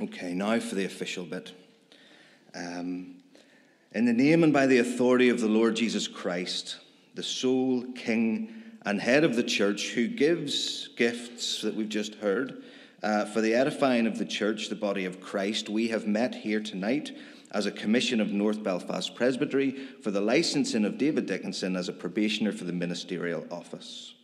Okay, now for the official bit. Um, in the name and by the authority of the Lord Jesus Christ, the sole King and head of the church, who gives gifts that we've just heard uh, for the edifying of the church, the body of Christ, we have met here tonight as a commission of North Belfast Presbytery for the licensing of David Dickinson as a probationer for the ministerial office.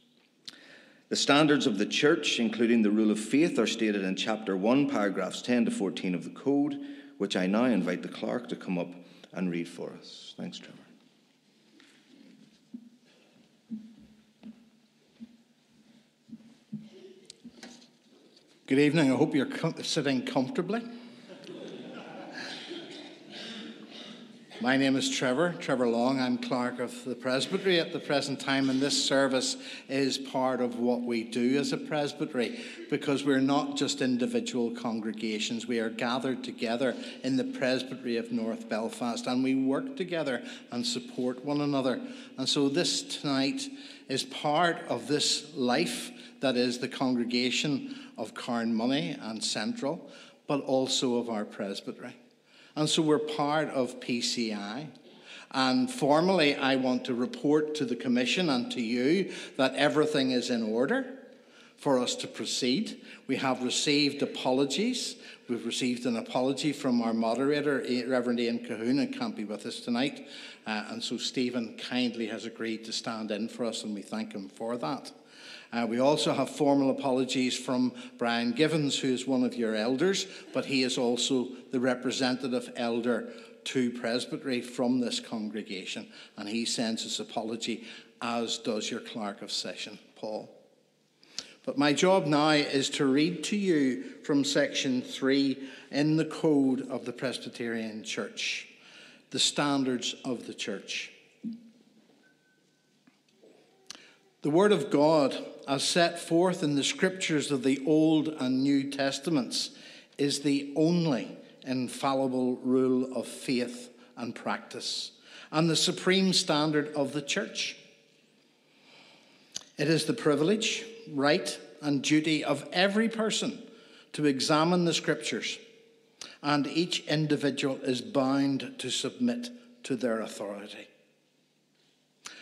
The standards of the church, including the rule of faith, are stated in chapter 1, paragraphs 10 to 14 of the code, which I now invite the clerk to come up and read for us. Thanks, Trevor. Good evening. I hope you're com- sitting comfortably. My name is Trevor, Trevor Long. I'm clerk of the presbytery at the present time, and this service is part of what we do as a presbytery because we're not just individual congregations. We are gathered together in the presbytery of North Belfast and we work together and support one another. And so, this tonight is part of this life that is the congregation of Carnmoney and Central, but also of our presbytery. And so we're part of PCI. And formally, I want to report to the Commission and to you that everything is in order for us to proceed. We have received apologies. We've received an apology from our moderator, Reverend Ian Cahoon, who can't be with us tonight. Uh, and so Stephen kindly has agreed to stand in for us, and we thank him for that. Uh, we also have formal apologies from Brian Givens, who is one of your elders, but he is also the representative elder to Presbytery from this congregation, and he sends his apology, as does your clerk of session, Paul. But my job now is to read to you from section 3 in the Code of the Presbyterian Church, the standards of the church. The Word of God, as set forth in the scriptures of the Old and New Testaments, is the only infallible rule of faith and practice, and the supreme standard of the church. It is the privilege, right, and duty of every person to examine the scriptures, and each individual is bound to submit to their authority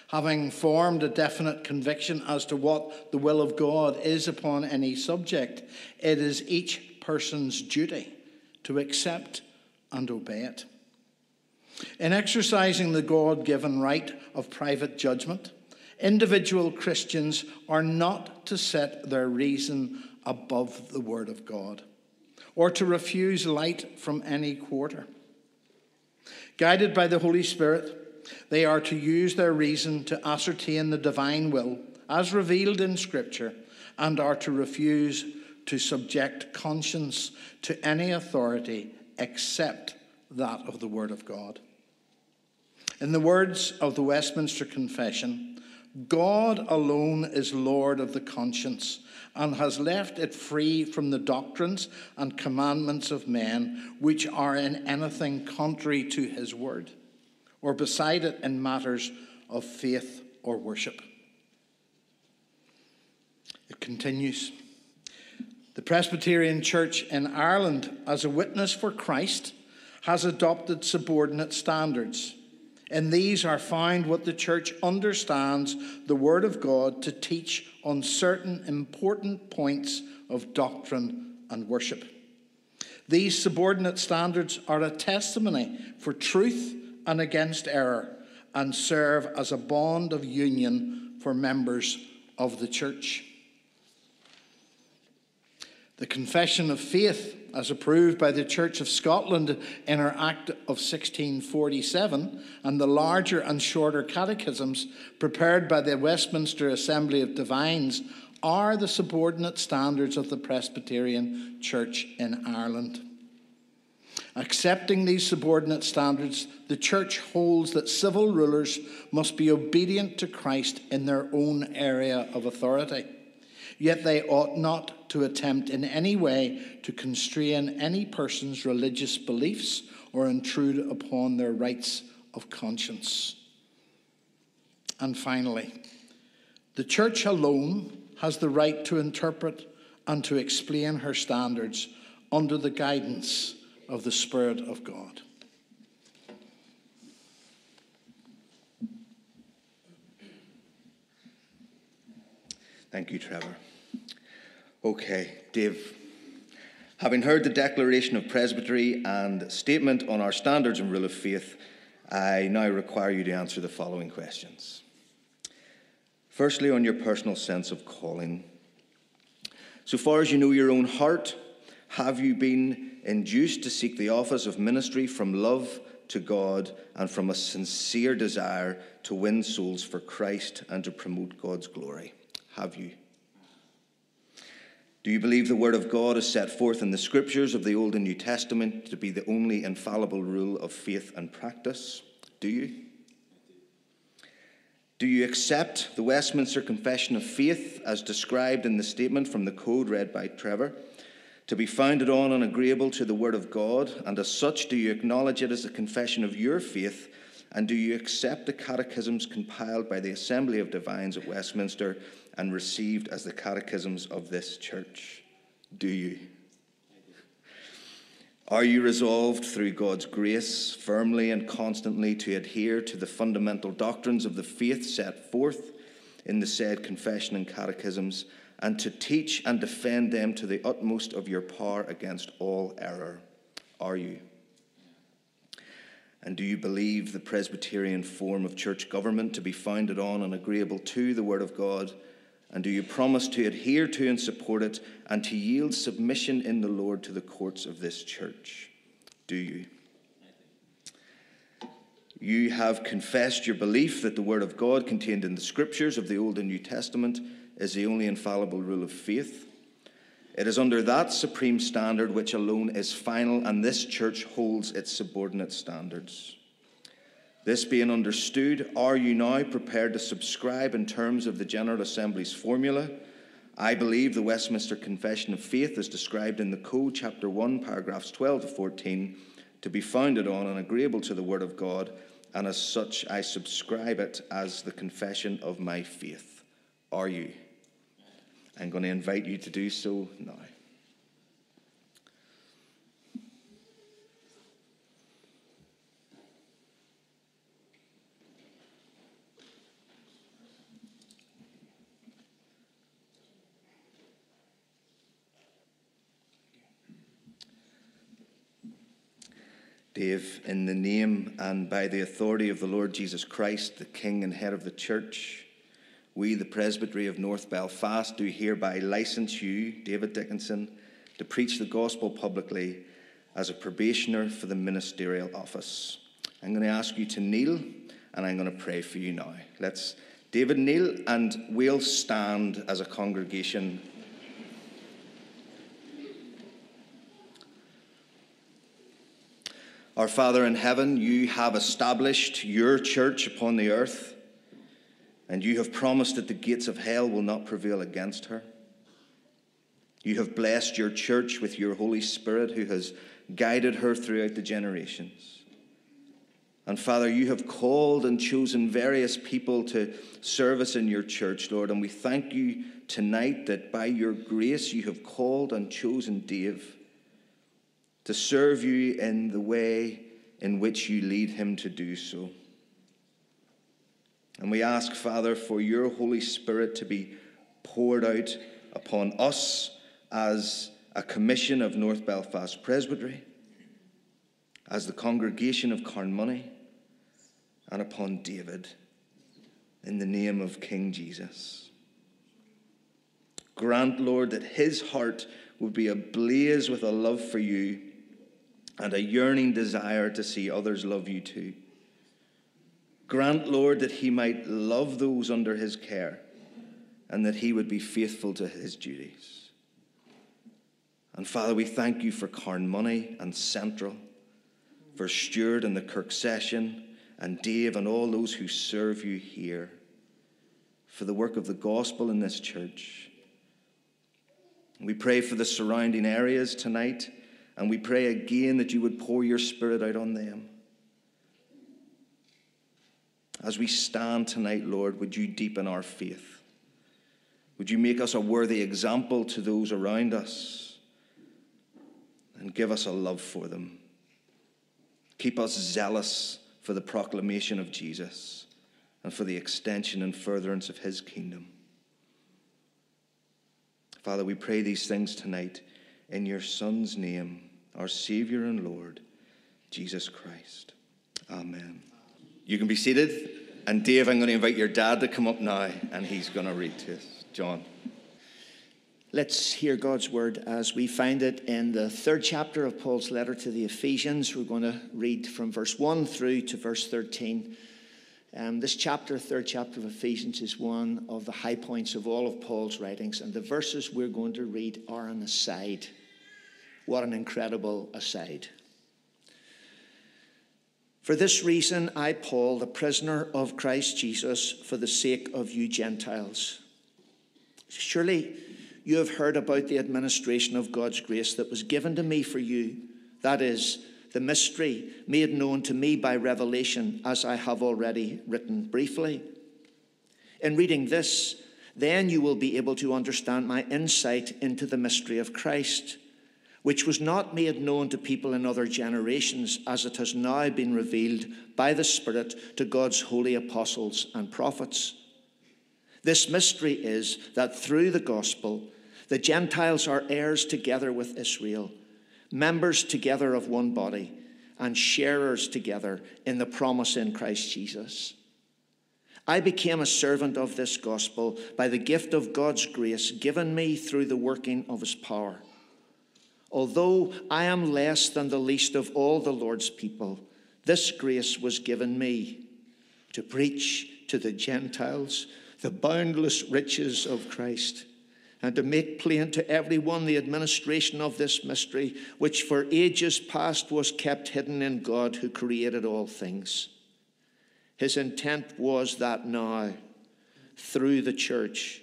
having formed a definite conviction as to what the will of God is upon any subject, it is each person's duty to accept and obey it. In exercising the God given right of private judgment, individual Christians are not to set their reason above the Word of God or to refuse light from any quarter. Guided by the Holy Spirit, they are to use their reason to ascertain the divine will as revealed in Scripture and are to refuse to subject conscience to any authority except that of the Word of God. In the words of the Westminster Confession, God alone is Lord of the conscience and has left it free from the doctrines and commandments of men which are in anything contrary to his word or beside it in matters of faith or worship. It continues. The Presbyterian Church in Ireland, as a witness for Christ, has adopted subordinate standards. In these are found what the church understands the Word of God to teach on certain important points of doctrine and worship. These subordinate standards are a testimony for truth and against error and serve as a bond of union for members of the church. The Confession of Faith, as approved by the Church of Scotland in her Act of 1647, and the larger and shorter catechisms prepared by the Westminster Assembly of Divines, are the subordinate standards of the Presbyterian Church in Ireland. Accepting these subordinate standards, the church holds that civil rulers must be obedient to Christ in their own area of authority. Yet they ought not to attempt in any way to constrain any person's religious beliefs or intrude upon their rights of conscience. And finally, the church alone has the right to interpret and to explain her standards under the guidance of the Spirit of God. Thank you, Trevor. Okay, Dave. Having heard the declaration of presbytery and statement on our standards and rule of faith, I now require you to answer the following questions. Firstly, on your personal sense of calling. So far as you know your own heart, have you been induced to seek the office of ministry from love to God and from a sincere desire to win souls for Christ and to promote God's glory? Have you? Do you believe the Word of God is set forth in the Scriptures of the Old and New Testament to be the only infallible rule of faith and practice? Do you? Do you accept the Westminster Confession of Faith as described in the statement from the Code read by Trevor? To be founded on and agreeable to the Word of God, and as such, do you acknowledge it as a confession of your faith? And do you accept the catechisms compiled by the Assembly of Divines at Westminster and received as the catechisms of this church? Do you? Are you resolved through God's grace firmly and constantly to adhere to the fundamental doctrines of the faith set forth in the said confession and catechisms and to teach and defend them to the utmost of your power against all error? Are you? And do you believe the Presbyterian form of church government to be founded on and agreeable to the Word of God? And do you promise to adhere to and support it and to yield submission in the Lord to the courts of this church? Do you? You have confessed your belief that the Word of God contained in the Scriptures of the Old and New Testament is the only infallible rule of faith. It is under that supreme standard which alone is final, and this church holds its subordinate standards. This being understood, are you now prepared to subscribe in terms of the General Assembly's formula? I believe the Westminster Confession of Faith is described in the Code, Chapter 1, paragraphs 12 to 14, to be founded on and agreeable to the Word of God, and as such I subscribe it as the confession of my faith. Are you? I'm going to invite you to do so now. Dave, in the name and by the authority of the Lord Jesus Christ, the King and head of the church, we, the Presbytery of North Belfast, do hereby license you, David Dickinson, to preach the gospel publicly as a probationer for the ministerial office. I'm going to ask you to kneel and I'm going to pray for you now. Let's, David, kneel and we'll stand as a congregation Our Father in heaven, you have established your church upon the earth, and you have promised that the gates of hell will not prevail against her. You have blessed your church with your Holy Spirit, who has guided her throughout the generations. And Father, you have called and chosen various people to service in your church, Lord, and we thank you tonight that by your grace you have called and chosen Dave to serve you in the way in which you lead him to do so. And we ask, Father, for your Holy Spirit to be poured out upon us as a commission of North Belfast Presbytery, as the congregation of Carnmoney, and upon David, in the name of King Jesus. Grant, Lord, that his heart would be ablaze with a love for you and a yearning desire to see others love you too. Grant, Lord, that he might love those under his care and that he would be faithful to his duties. And Father, we thank you for Carnmoney and Central, for Stuart and the Kirk Session, and Dave and all those who serve you here, for the work of the gospel in this church. We pray for the surrounding areas tonight and we pray again that you would pour your Spirit out on them. As we stand tonight, Lord, would you deepen our faith? Would you make us a worthy example to those around us? and give us a love for them. Keep us zealous for the proclamation of Jesus and for the extension and furtherance of his kingdom. Father, we pray these things tonight in your Son's name, our Savior and Lord, Jesus Christ. Amen. You can be seated. And Dave, I'm going to invite your dad to come up now, and he's going to read to us. John. Let's hear God's word as we find it in the third chapter of Paul's letter to the Ephesians. We're going to read from verse 1 through to verse 13. Um, this chapter, third chapter of Ephesians, is one of the high points of all of Paul's writings, and the verses we're going to read are an aside. What an incredible aside. For this reason, I, Paul, the prisoner of Christ Jesus, for the sake of you Gentiles. Surely you have heard about the administration of God's grace that was given to me for you. That is, the mystery made known to me by revelation, as I have already written briefly. In reading this, then you will be able to understand my insight into the mystery of Christ which was not made known to people in other generations, as it has now been revealed by the Spirit to God's holy apostles and prophets. This mystery is that through the gospel, the Gentiles are heirs together with Israel, members together of one body, and sharers together in the promise in Christ Jesus. I became a servant of this gospel by the gift of God's grace given me through the working of his power. Although I am less than the least of all the Lord's people, this grace was given me to preach to the Gentiles the boundless riches of Christ and to make plain to everyone the administration of this mystery, which for ages past was kept hidden in God who created all things. His intent was that now, through the church,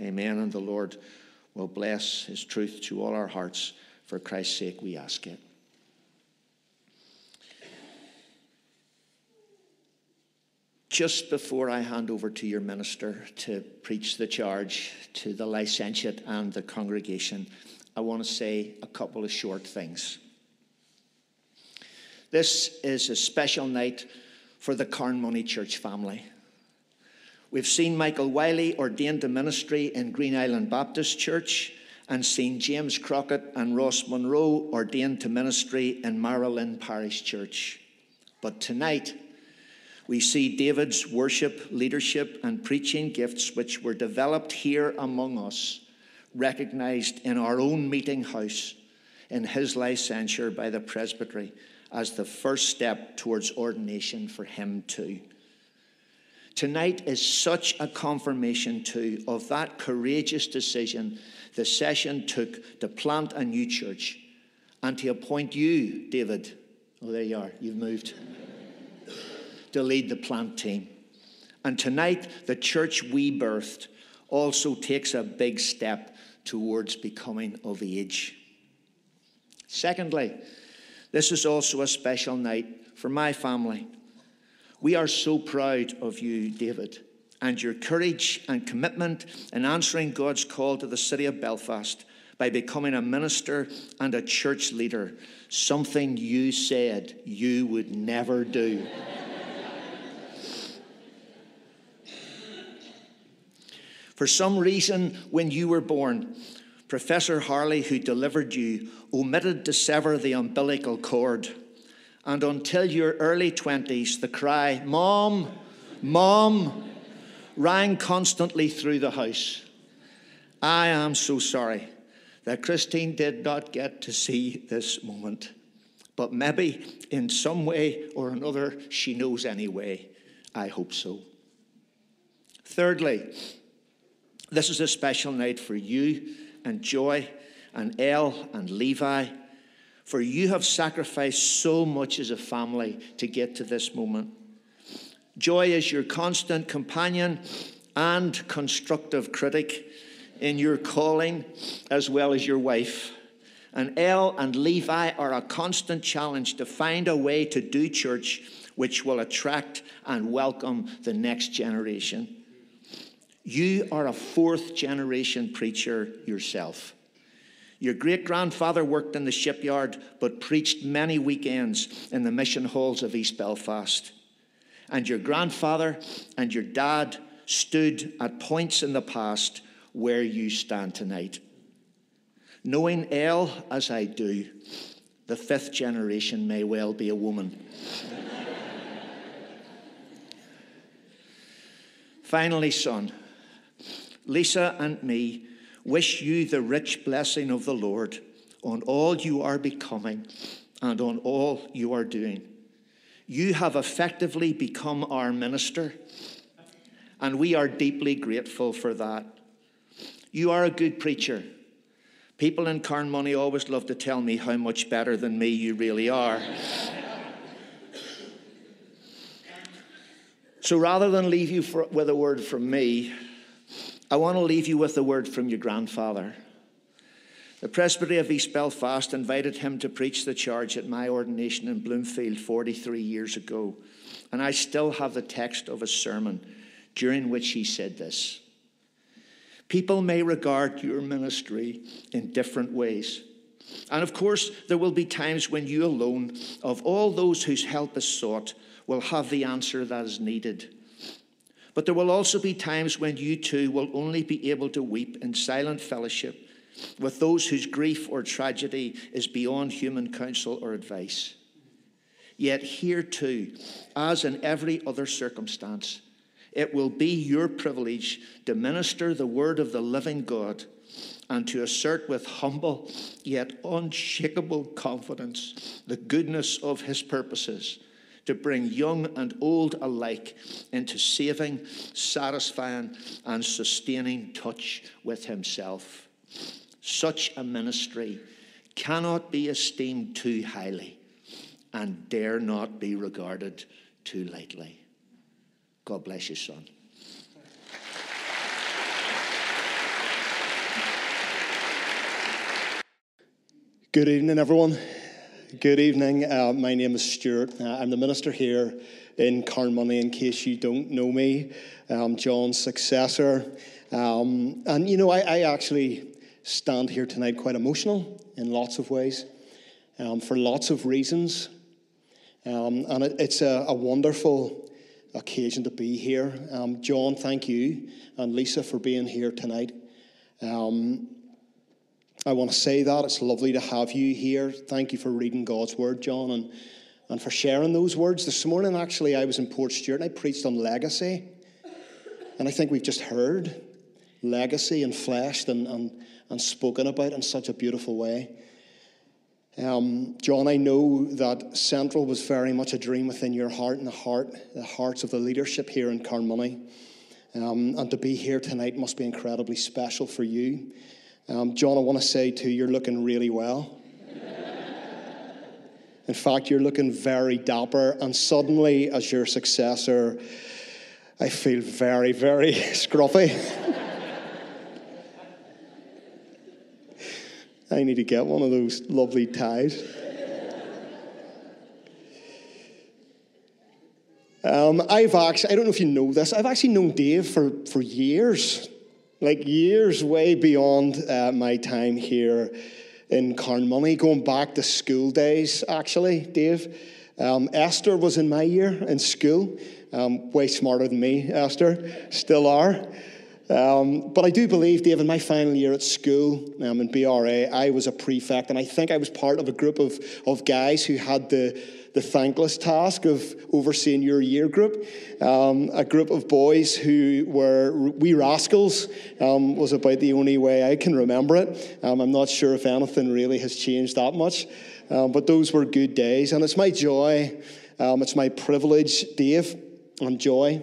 Amen. And the Lord will bless his truth to all our hearts. For Christ's sake, we ask it. Just before I hand over to your minister to preach the charge to the licentiate and the congregation, I want to say a couple of short things. This is a special night for the Carnmoney Church family. We've seen Michael Wiley ordained to ministry in Greenisland Baptist Church and seen James Crockett and Ross Monroe ordained to ministry in Marilyn Parish Church. But tonight, we see David's worship, leadership, and preaching gifts, which were developed here among us, recognized in our own meeting house in his licensure by the presbytery as the first step towards ordination for him too. Tonight is such a confirmation, too, of that courageous decision the session took to plant a new church and to appoint you, David. Oh, there you are, you've moved. to lead the plant team. And tonight, the church we birthed also takes a big step towards becoming of age. Secondly, this is also a special night for my family. We are so proud of you, David, and your courage and commitment in answering God's call to the city of Belfast by becoming a minister and a church leader, something you said you would never do. For some reason, when you were born, Professor Harley, who delivered you, omitted to sever the umbilical cord and until your early 20s, the cry, Mom, Mom, rang constantly through the house. I am so sorry that Christine did not get to see this moment. But maybe in some way or another, she knows anyway. I hope so. Thirdly, this is a special night for you and Joy and Elle and Levi for you have sacrificed so much as a family to get to this moment. Joy is your constant companion and constructive critic in your calling, as well as your wife. And Elle and Levi are a constant challenge to find a way to do church which will attract and welcome the next generation. You are a fourth generation preacher yourself. Your great grandfather worked in the shipyard but preached many weekends in the mission halls of East Belfast. And your grandfather and your dad stood at points in the past where you stand tonight. Knowing Elle as I do, the fifth generation may well be a woman. Finally, son, Lisa and me wish you the rich blessing of the Lord on all you are becoming and on all you are doing. You have effectively become our minister, and we are deeply grateful for that. You are a good preacher. People in Carnmoney always love to tell me how much better than me you really are. so rather than leave you for, with a word from me, I want to leave you with a word from your grandfather. The Presbytery of East Belfast invited him to preach the charge at my ordination in Bloomfield 43 years ago, and I still have the text of his sermon during which he said this People may regard your ministry in different ways. And of course, there will be times when you alone, of all those whose help is sought, will have the answer that is needed. But there will also be times when you too will only be able to weep in silent fellowship with those whose grief or tragedy is beyond human counsel or advice. Yet, here too, as in every other circumstance, it will be your privilege to minister the word of the living God and to assert with humble yet unshakable confidence the goodness of his purposes to bring young and old alike into saving, satisfying, and sustaining touch with himself. Such a ministry cannot be esteemed too highly and dare not be regarded too lightly. God bless you, son. Good evening, everyone. Good evening. Uh, my name is Stuart. Uh, I'm the minister here in Carnmoney, in case you don't know me. I'm John's successor. Um, and, you know, I, I, actually stand here tonight quite emotional in lots of ways, um, for lots of reasons. Um, and it, it's a, a wonderful occasion to be here. Um, John, thank you, and Lisa for being here tonight. Um, I want to say that. It's lovely to have you here. Thank you for reading God's word, John, and, and for sharing those words. This morning, actually, I was in Portstewart and I preached on legacy. And I think we've just heard legacy and fleshed and, and, and spoken about in such a beautiful way. Um, John, I know that Central was very much a dream within your heart and the heart, the hearts of the leadership here in Carnmoney. Um, and to be here tonight must be incredibly special for you. Um, John, I want to say too, you're looking really well. in fact, you're looking very dapper, and suddenly, as your successor, I feel very, very scruffy. I need to get one of those lovely ties. Um, I've actually, I don't know if you know this, I've actually known Dave for, for years, like years way beyond uh, my time here in Carnmoney, going back to school days, actually, Dave. Um, Esther was in my year in school, um, way smarter than me, Esther, still are. Um, but I do believe, Dave, in my final year at school um, in BRA, I was a prefect, and I think I was part of a group of, of guys who had the, the thankless task of overseeing your year group. Um, a group of boys who were wee rascals um, was about the only way I can remember it. Um, I'm not sure if anything really has changed that much, um, but those were good days, and it's my joy, it's my privilege, Dave, and joy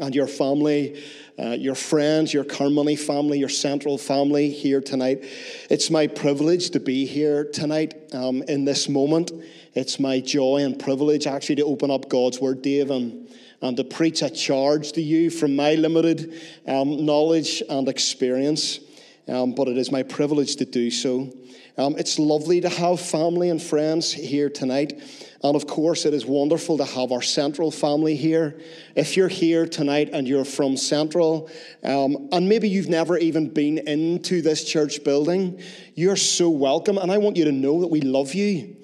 and your family, uh, your friends, your Carnmoney family, your Central family here tonight. It's my privilege to be here tonight um, in this moment. It's my joy and privilege actually to open up God's Word, Dave, and, and to preach a charge to you from my limited um, knowledge and experience. Um, but it is my privilege to do so. Um, it's lovely to have family and friends here tonight. And of course, it is wonderful to have our Central family here. If you're here tonight and you're from Central, um, and maybe you've never even been into this church building, you're so welcome. And I want you to know that we love you.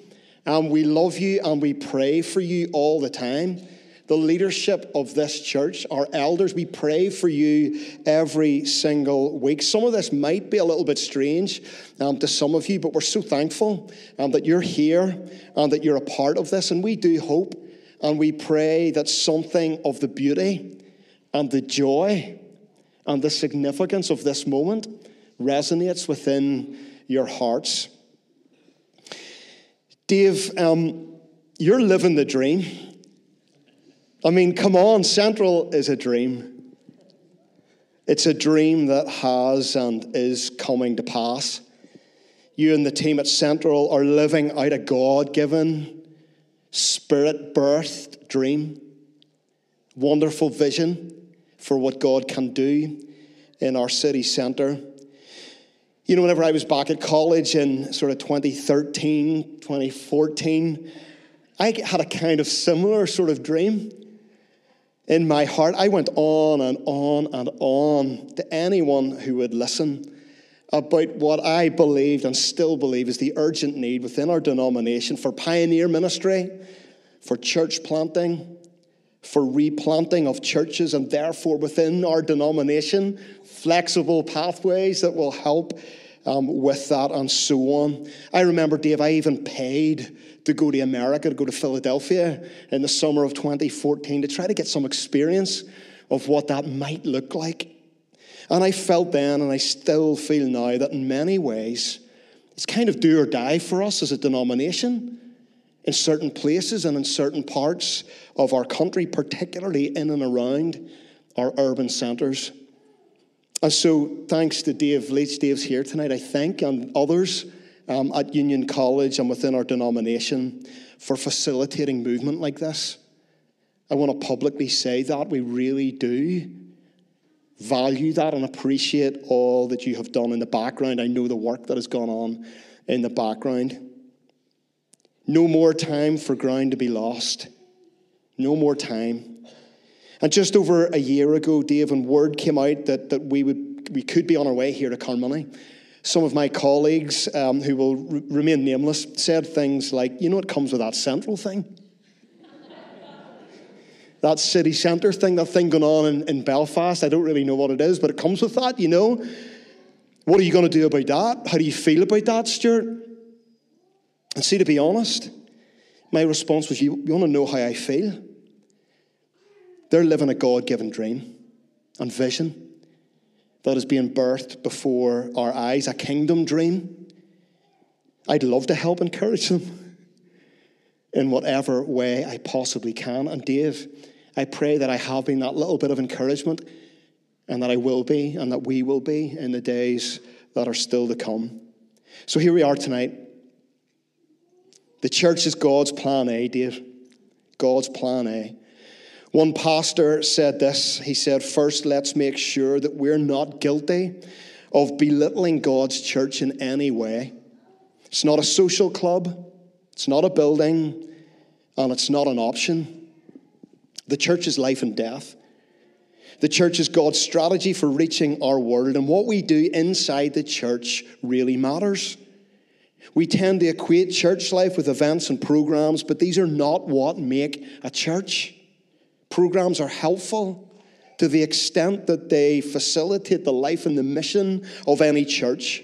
And we love you and we pray for you all the time the leadership of this church, our elders, we pray for you every single week. Some of this might be a little bit strange um, to some of you, but we're so thankful um, that you're here and that you're a part of this. And we do hope and we pray that something of the beauty and the joy and the significance of this moment resonates within your hearts. Dave, um, you're living the dream. I mean, come on, Central is a dream. It's a dream that has and is coming to pass. You and the team at Central are living out a God given, spirit birthed dream. Wonderful vision for what God can do in our city centre. You know, whenever I was back at college in sort of 2013, 2014, I had a kind of similar sort of dream in my heart, I went on and on and on to anyone who would listen about what I believed and still believe is the urgent need within our denomination for pioneer ministry, for church planting, for replanting of churches, and therefore within our denomination, flexible pathways that will help um, with that and so on. I remember, Dave, I even paid to go to America, to go to Philadelphia in the summer of 2014 to try to get some experience of what that might look like. And I felt then, and I still feel now, that in many ways, it's kind of do or die for us as a denomination in certain places and in certain parts of our country, particularly in and around our urban centres. And so, thanks to Dave Leach, Dave's here tonight, I think, and others um, at Union College and within our denomination for facilitating movement like this. I want to publicly say that we really do value that and appreciate all that you have done in the background. I know the work that has gone on in the background. No more time for ground to be lost. No more time. And just over a year ago, Dave, when word came out that, that we, would, we could be on our way here to Carnmoney, some of my colleagues um, who will remain nameless said things like, you know, it comes with that central thing. that city centre thing, that thing going on in, in Belfast. I don't really know what it is, but it comes with that, you know. What are you going to do about that? How do you feel about that, Stuart? And see, to be honest, my response was, You, you want to know how I feel? They're living a God given dream and vision that is being birthed before our eyes, a kingdom dream. I'd love to help encourage them in whatever way I possibly can. And Dave, I pray that I have been that little bit of encouragement and that I will be and that we will be in the days that are still to come. So here we are tonight. The church is God's plan A, Dave. God's plan A. One pastor said this. He said, First, let's make sure that we're not guilty of belittling God's church in any way. It's not a social club, it's not a building, and it's not an option. The church is life and death. The church is God's strategy for reaching our world, and what we do inside the church really matters. We tend to equate church life with events and programs, but these are not what make a church. Programs are helpful to the extent that they facilitate the life and the mission of any church.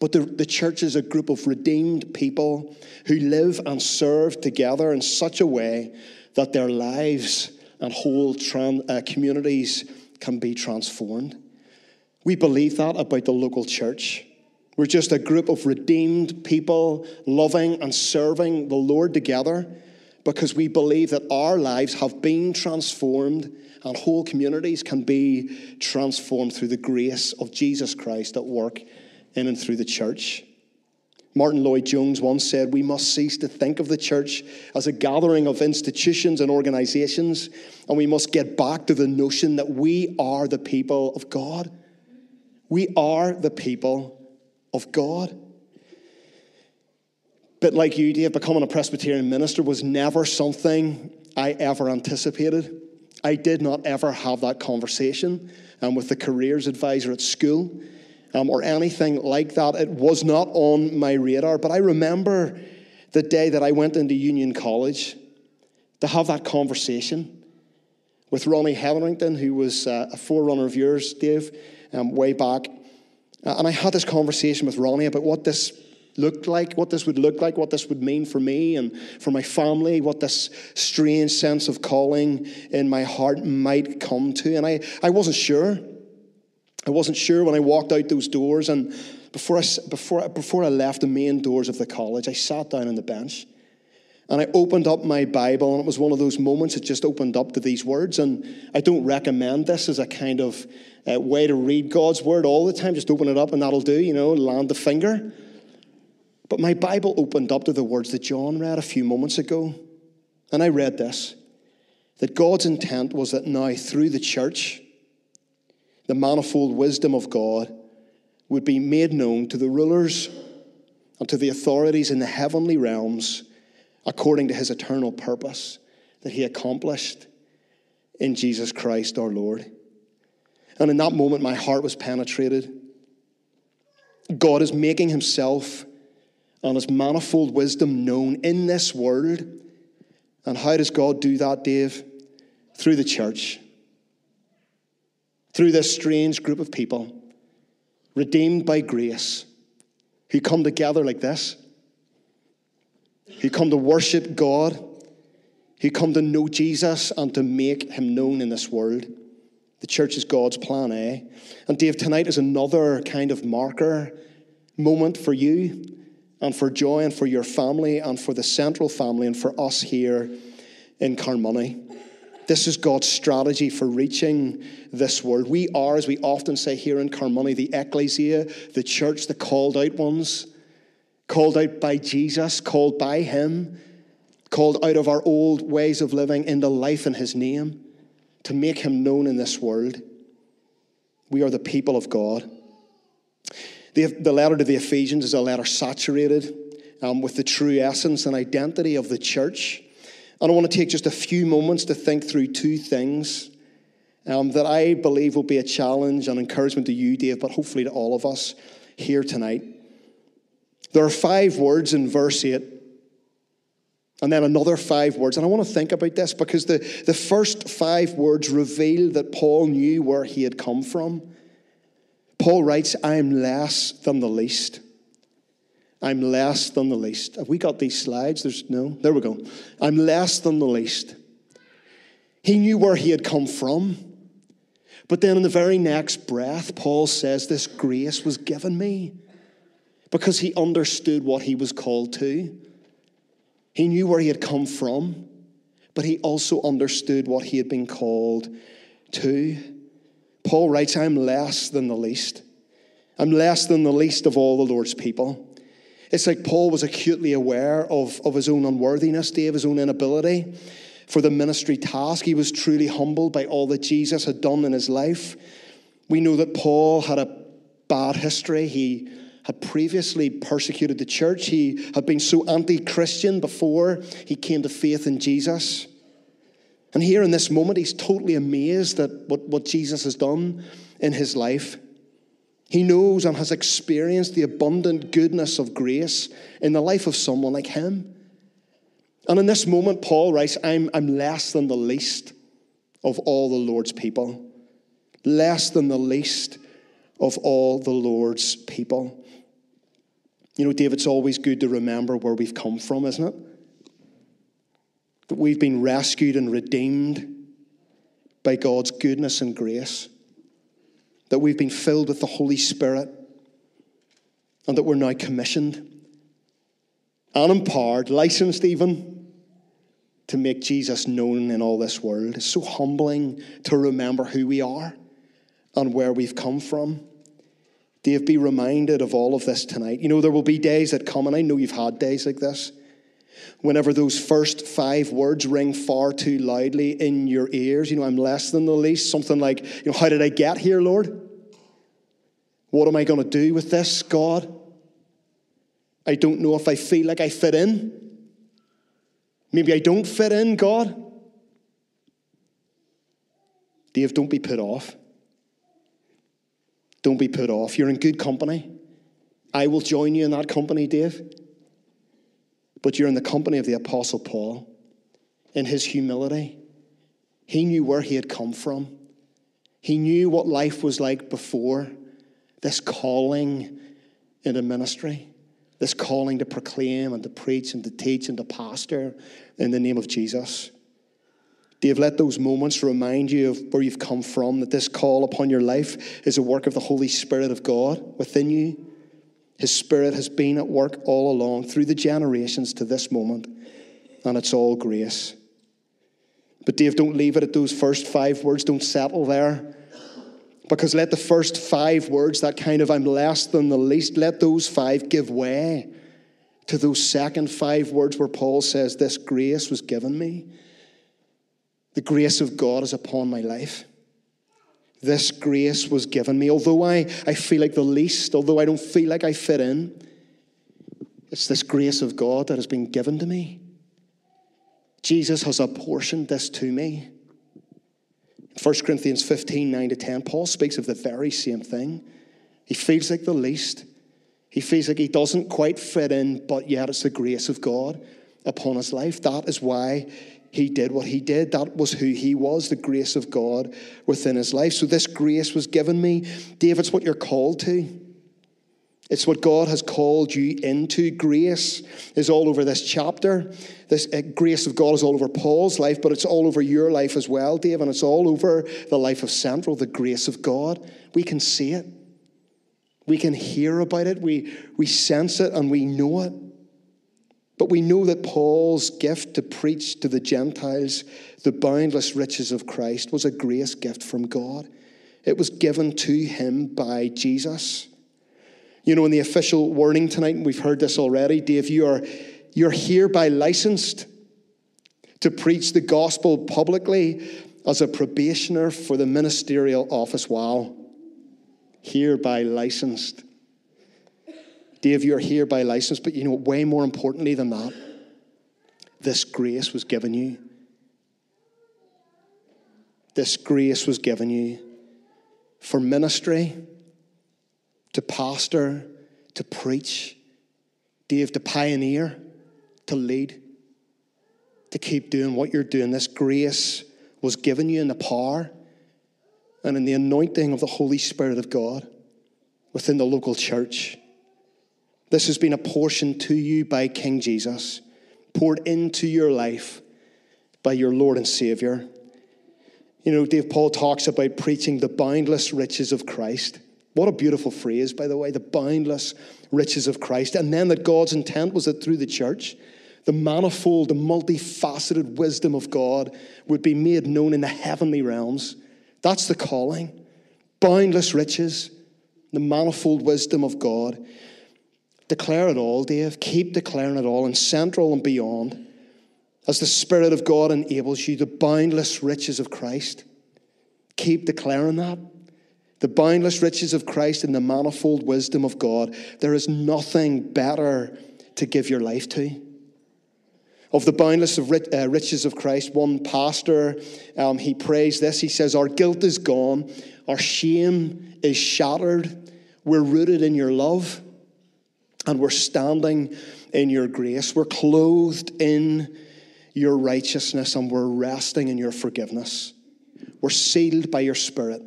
But the, the church is a group of redeemed people who live and serve together in such a way that their lives and whole tran- uh, communities can be transformed. We believe that about the local church. We're just a group of redeemed people loving and serving the Lord together because we believe that our lives have been transformed and whole communities can be transformed through the grace of Jesus Christ at work in and through the church. Martyn Lloyd-Jones once said, We must cease to think of the church as a gathering of institutions and organizations, and we must get back to the notion that we are the people of God. We are the people of God. But like you, Dave, becoming a Presbyterian minister was never something I ever anticipated. I did not ever have that conversation um, with the careers advisor at school um, or anything like that. It was not on my radar. But I remember the day that I went into Union College to have that conversation with Ronnie Hetherington, who was uh, a forerunner of yours, Dave, um, way back. Uh, and I had this conversation with Ronnie about what this looked like, what this would look like, what this would mean for me and for my family, what this strange sense of calling in my heart might come to. And I, I wasn't sure. I wasn't sure when I walked out those doors. And before I, before, before I left the main doors of the college, I sat down on the bench and I opened up my Bible, and it was one of those moments it just opened up to these words. And I don't recommend this as a kind of uh, way to read God's word all the time. Just open it up, and that'll do, you know, land the finger. But my Bible opened up to the words that John read a few moments ago. And I read this that God's intent was that now, through the church, the manifold wisdom of God would be made known to the rulers and to the authorities in the heavenly realms according to his eternal purpose that he accomplished in Jesus Christ our Lord. And in that moment, my heart was penetrated. God is making himself and his manifold wisdom known in this world. And how does God do that, Dave? Through the church. Through this strange group of people, redeemed by grace, who come together like this, who come to worship God, who come to know Jesus and to make him known in this world. The church is God's plan eh? And Dave, tonight is another kind of marker moment for you and for Joy and for your family and for the central family and for us here in Carnmoney. This is God's strategy for reaching this world. We are, as we often say here in Carnmoney, the ecclesia, the church, the called out ones, called out by Jesus, called by Him, called out of our old ways of living into life in His name to make Him known in this world. We are the people of God. The, the letter to the Ephesians is a letter saturated um, with the true essence and identity of the church. And I want to take just a few moments to think through two things um, that I believe will be a challenge and encouragement to you, Dave, but hopefully to all of us here tonight. There are five words in verse 8, and then another five words. And I want to think about this because the, the first five words reveal that Paul knew where he had come from. Paul writes, I am less than the least. I'm less than the least. Have we got these slides? There's no. There we go. I'm less than the least. He knew where he had come from. But then in the very next breath, Paul says, This grace was given me because he understood what he was called to. He knew where he had come from, but he also understood what he had been called to. Paul writes, I'm less than the least. I'm less than the least of all the Lord's people. It's like Paul was acutely aware of, of his own unworthiness, Dave, his own inability for the ministry task. He was truly humbled by all that Jesus had done in his life. We know that Paul had a bad history. He had previously persecuted the church. He had been so anti Christian before he came to faith in Jesus. And here in this moment, he's totally amazed at what, what Jesus has done in his life. He knows and has experienced the abundant goodness of grace in the life of someone like him. And in this moment, Paul writes, I'm, I'm less than the least of all the Lord's people. Less than the least of all the Lord's people. You know, Dave, it's always good to remember where we've come from, isn't it? That we've been rescued and redeemed by God's goodness and grace, that we've been filled with the Holy Spirit, and that we're now commissioned and empowered, licensed even, to make Jesus known in all this world. It's so humbling to remember who we are and where we've come from. Dave, be reminded of all of this tonight. You know, there will be days that come, and I know you've had days like this, whenever those first five words ring far too loudly in your ears. You know, I'm less than the least. Something like, you know, how did I get here, Lord? What am I going to do with this, God? I don't know if I feel like I fit in. Maybe I don't fit in, God. Dave, don't be put off. Don't be put off. You're in good company. I will join you in that company, Dave. But you're in the company of the Apostle Paul in his humility. He knew where he had come from, he knew what life was like before this calling into ministry, this calling to proclaim and to preach and to teach and to pastor in the name of Jesus. Dave, let those moments remind you of where you've come from, that this call upon your life is a work of the Holy Spirit of God within you. His Spirit has been at work all along through the generations to this moment, and it's all grace. But, Dave, don't leave it at those first five words. Don't settle there. Because let the first five words, that kind of I'm less than the least, let those five give way to those second five words where Paul says, This grace was given me. The grace of God is upon my life. This grace was given me. Although I, I feel like the least, although I don't feel like I fit in, it's this grace of God that has been given to me. Jesus has apportioned this to me. In 1 Corinthians 15 9 to 10, Paul speaks of the very same thing. He feels like the least. He feels like he doesn't quite fit in, but yet it's the grace of God upon his life. That is why he did what he did. That was who he was, the grace of God within his life. So, this grace was given me. David's what you're called to. It's what God has called you into. Grace is all over this chapter. This uh, grace of God is all over Paul's life, but it's all over your life as well, Dave, and it's all over the life of Central, the grace of God. We can see it. We can hear about it. We, we sense it and we know it. But we know that Paul's gift to preach to the Gentiles the boundless riches of Christ was a grace gift from God. It was given to him by Jesus. You know, in the official warning tonight, and we've heard this already, Dave, you are, you're hereby licensed to preach the gospel publicly as a probationer for the ministerial office. Wow. Hereby licensed. Dave, you're here by license, but you know, way more importantly than that, this grace was given you. This grace was given you for ministry, to pastor, to preach, Dave, to pioneer, to lead, to keep doing what you're doing. This grace was given you in the power and in the anointing of the Holy Spirit of God within the local church. This has been apportioned to you by King Jesus, poured into your life by your Lord and Savior. You know, Dave Paul talks about preaching the boundless riches of Christ. What a beautiful phrase, by the way, the boundless riches of Christ. And then that God's intent was that through the church, the manifold, the multifaceted wisdom of God would be made known in the heavenly realms. That's the calling. Boundless riches, the manifold wisdom of God. Declare it all, Dave. Keep declaring it all in central and beyond as the Spirit of God enables you, the boundless riches of Christ. Keep declaring that. The boundless riches of Christ and the manifold wisdom of God. There is nothing better to give your life to. Of the boundless of uh, riches of Christ, one pastor, um, he prays this. He says, Our guilt is gone, our shame is shattered, we're rooted in your love and we're standing in your grace. We're clothed in your righteousness and we're resting in your forgiveness. We're sealed by your Spirit.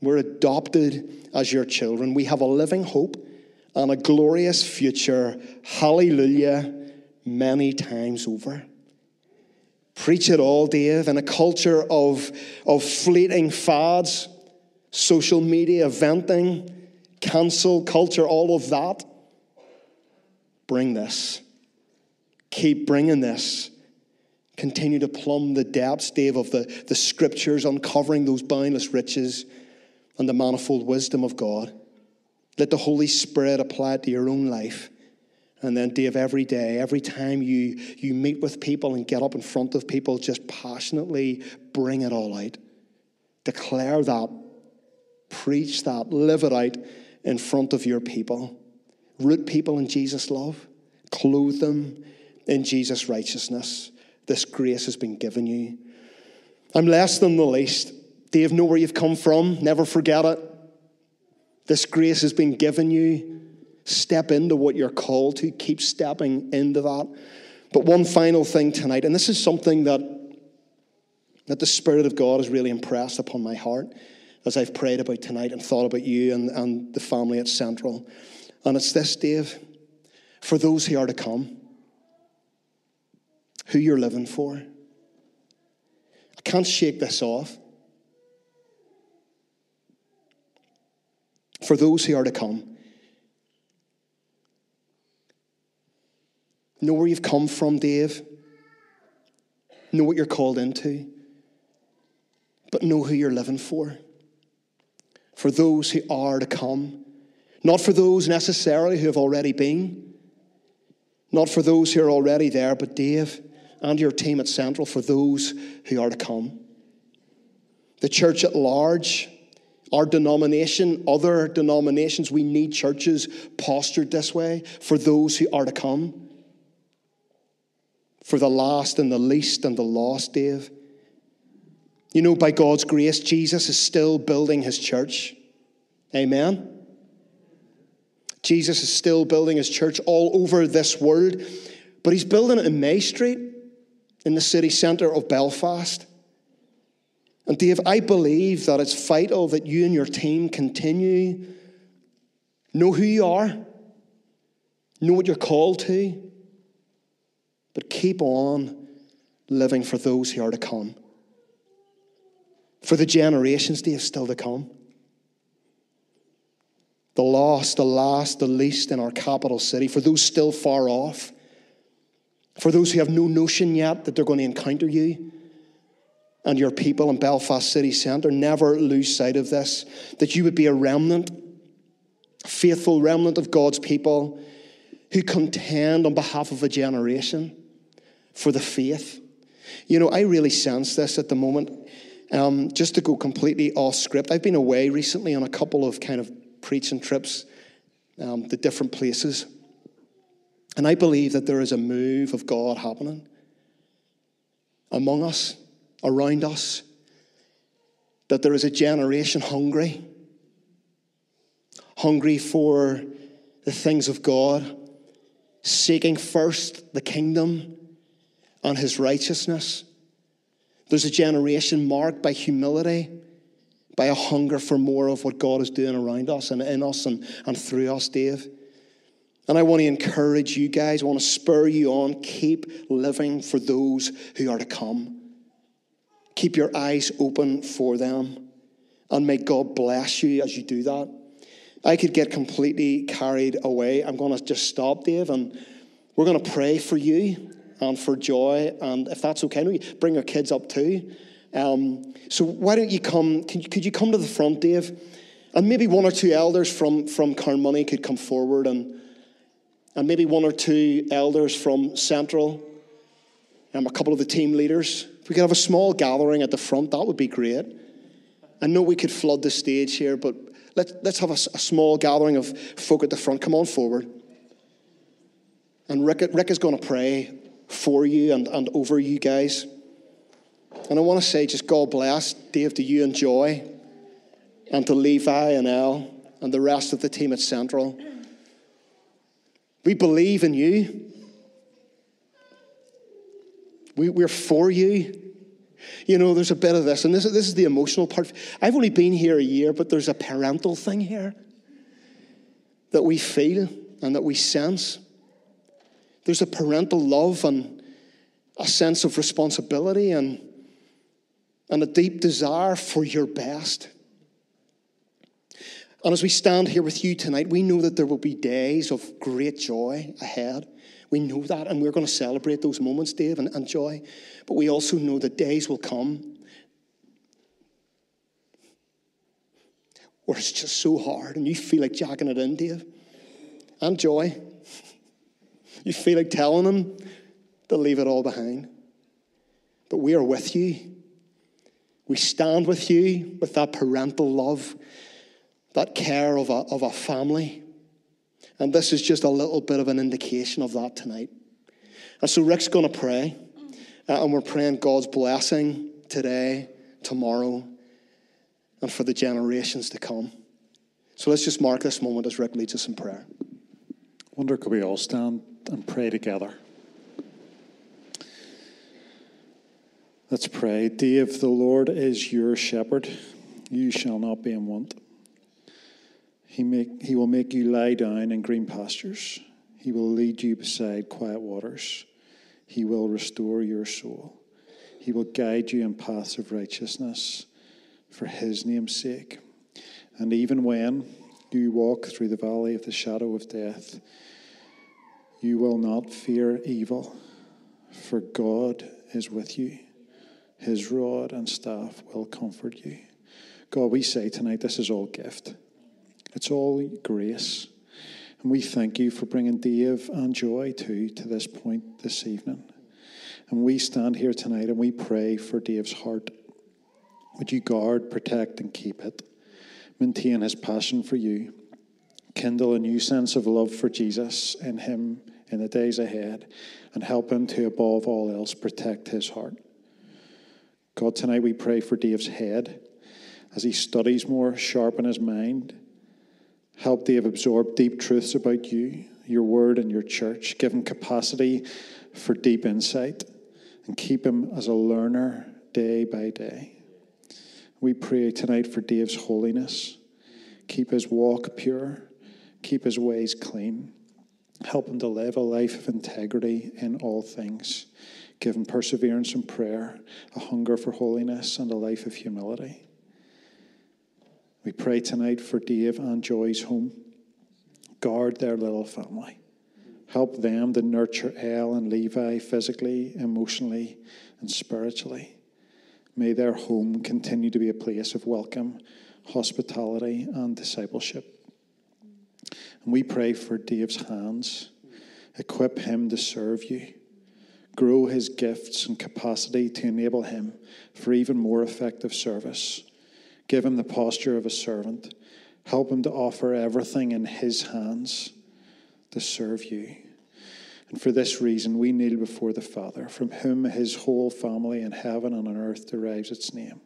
We're adopted as your children. We have a living hope and a glorious future. Hallelujah, many times over. Preach it all, Dave, in a culture of, of fleeting fads, social media, venting, cancel culture, all of that. Bring this. Keep bringing this. Continue to plumb the depths, Dave, of the, the scriptures, uncovering those boundless riches and the manifold wisdom of God. Let the Holy Spirit apply it to your own life. And then, Dave, every day, every time you, you meet with people and get up in front of people, just passionately bring it all out. Declare that, preach that, live it out in front of your people. Root people in Jesus' love, clothe them in Jesus' righteousness. This grace has been given you. I'm less than the least. Dave, know where you've come from. Never forget it. This grace has been given you. Step into what you're called to. Keep stepping into that. But one final thing tonight, and this is something that, that the Spirit of God has really impressed upon my heart as I've prayed about tonight and thought about you and, and the family at Central. And it's this, Dave, for those who are to come, who you're living for. I can't shake this off. For those who are to come, know where you've come from, Dave. Know what you're called into. But know who you're living for. For those who are to come. Not for those necessarily who have already been. Not for those who are already there, but Dave and your team at Central for those who are to come. The church at large, our denomination, other denominations, we need churches postured this way for those who are to come. For the last and the least and the lost, Dave. You know, by God's grace, Jesus is still building his church. Amen. Jesus is still building his church all over this world, but he's building it in May Street in the city centre of Belfast. And Dave, I believe that it's vital that you and your team continue, know who you are, know what you're called to, but keep on living for those who are to come. For the generations, Dave, still to come. The lost, the last, the least in our capital city, for those still far off for those who have no notion yet that they're going to encounter you and your people in Belfast City Centre, never lose sight of this that you would be a remnant, faithful remnant of God's people who contend on behalf of a generation for the faith. You know, I really sense this at the moment. Um, just to go completely off script, I've been away recently on a couple of kind of preaching trips um, to different places. And I believe that there is a move of God happening among us, around us, that there is a generation hungry, hungry for the things of God, seeking first the kingdom and his righteousness. There's a generation marked by humility, by a hunger for more of what God is doing around us and in us and, and through us, Dave. And I want to encourage you guys, I want to spur you on. Keep living for those who are to come. Keep your eyes open for them. And may God bless you as you do that. I could get completely carried away. I'm going to just stop, Dave, and we're going to pray for you and for joy. And if that's okay, bring our kids up too. Um, so why don't you come? Could you, could you come to the front, Dave? And maybe one or two elders from, from Carnmoney could come forward and and maybe one or two elders from Central, and a couple of the team leaders. If we could have a small gathering at the front, that would be great. I know we could flood the stage here, but let's, let's have a, a small gathering of folk at the front. Come on forward. And Rick, Rick is going to pray for you and, and over you guys. And I want to say just God bless Dave to you and Joy and to Levi and El and the rest of the team at Central. We believe in you. We, we're for you. You know, there's a bit of this, and this, this is the emotional part. I've only been here a year, but there's a parental thing here that we feel and that we sense. There's a parental love and a sense of responsibility and, and a deep desire for your best. And as we stand here with you tonight, we know that there will be days of great joy ahead. We know that, and we're going to celebrate those moments, Dave, and, and joy. But we also know that days will come where it's just so hard and you feel like jacking it in, Dave. And joy. You feel like telling them to leave it all behind. But we are with you. We stand with you with that parental love, that care of a, of a family. And this is just a little bit of an indication of that tonight. And so Rick's going to pray, uh, and we're praying God's blessing today, tomorrow, and for the generations to come. So let's just mark this moment as Rick leads us in prayer. Wonder could we all stand and pray together? Let's pray. Dave, the Lord is your shepherd. You shall not be in want. He, make, he will make you lie down in green pastures. He will lead you beside quiet waters. He will restore your soul. He will guide you in paths of righteousness for his name's sake. And even when you walk through the valley of the shadow of death, you will not fear evil, for God is with you. His rod and staff will comfort you. God, we say tonight this is all gift. It's all grace. And we thank you for bringing Dave and Joy too to this point this evening. And we stand here tonight and we pray for Dave's heart. Would you guard, protect, and keep it? Maintain his passion for you. Kindle a new sense of love for Jesus in him in the days ahead, and help him to, above all else, protect his heart. God, tonight we pray for Dave's head as he studies more, sharpen his mind Help Dave absorb deep truths about you, your word, and your church. Give him capacity for deep insight and keep him as a learner day by day. We pray tonight for Dave's holiness. Keep his walk pure, keep his ways clean. Help him to live a life of integrity in all things. Give him perseverance in prayer, a hunger for holiness, and a life of humility. We pray tonight for Dave and Joy's home. Guard their little family. Help them to nurture Elle and Levi physically, emotionally, and spiritually. May their home continue to be a place of welcome, hospitality, and discipleship. And we pray for Dave's hands. Equip him to serve you. Grow his gifts and capacity to enable him for even more effective service Give him the posture of a servant. Help him to offer everything in his hands to serve you. And for this reason, we kneel before the Father, from whom his whole family in heaven and on earth derives its name.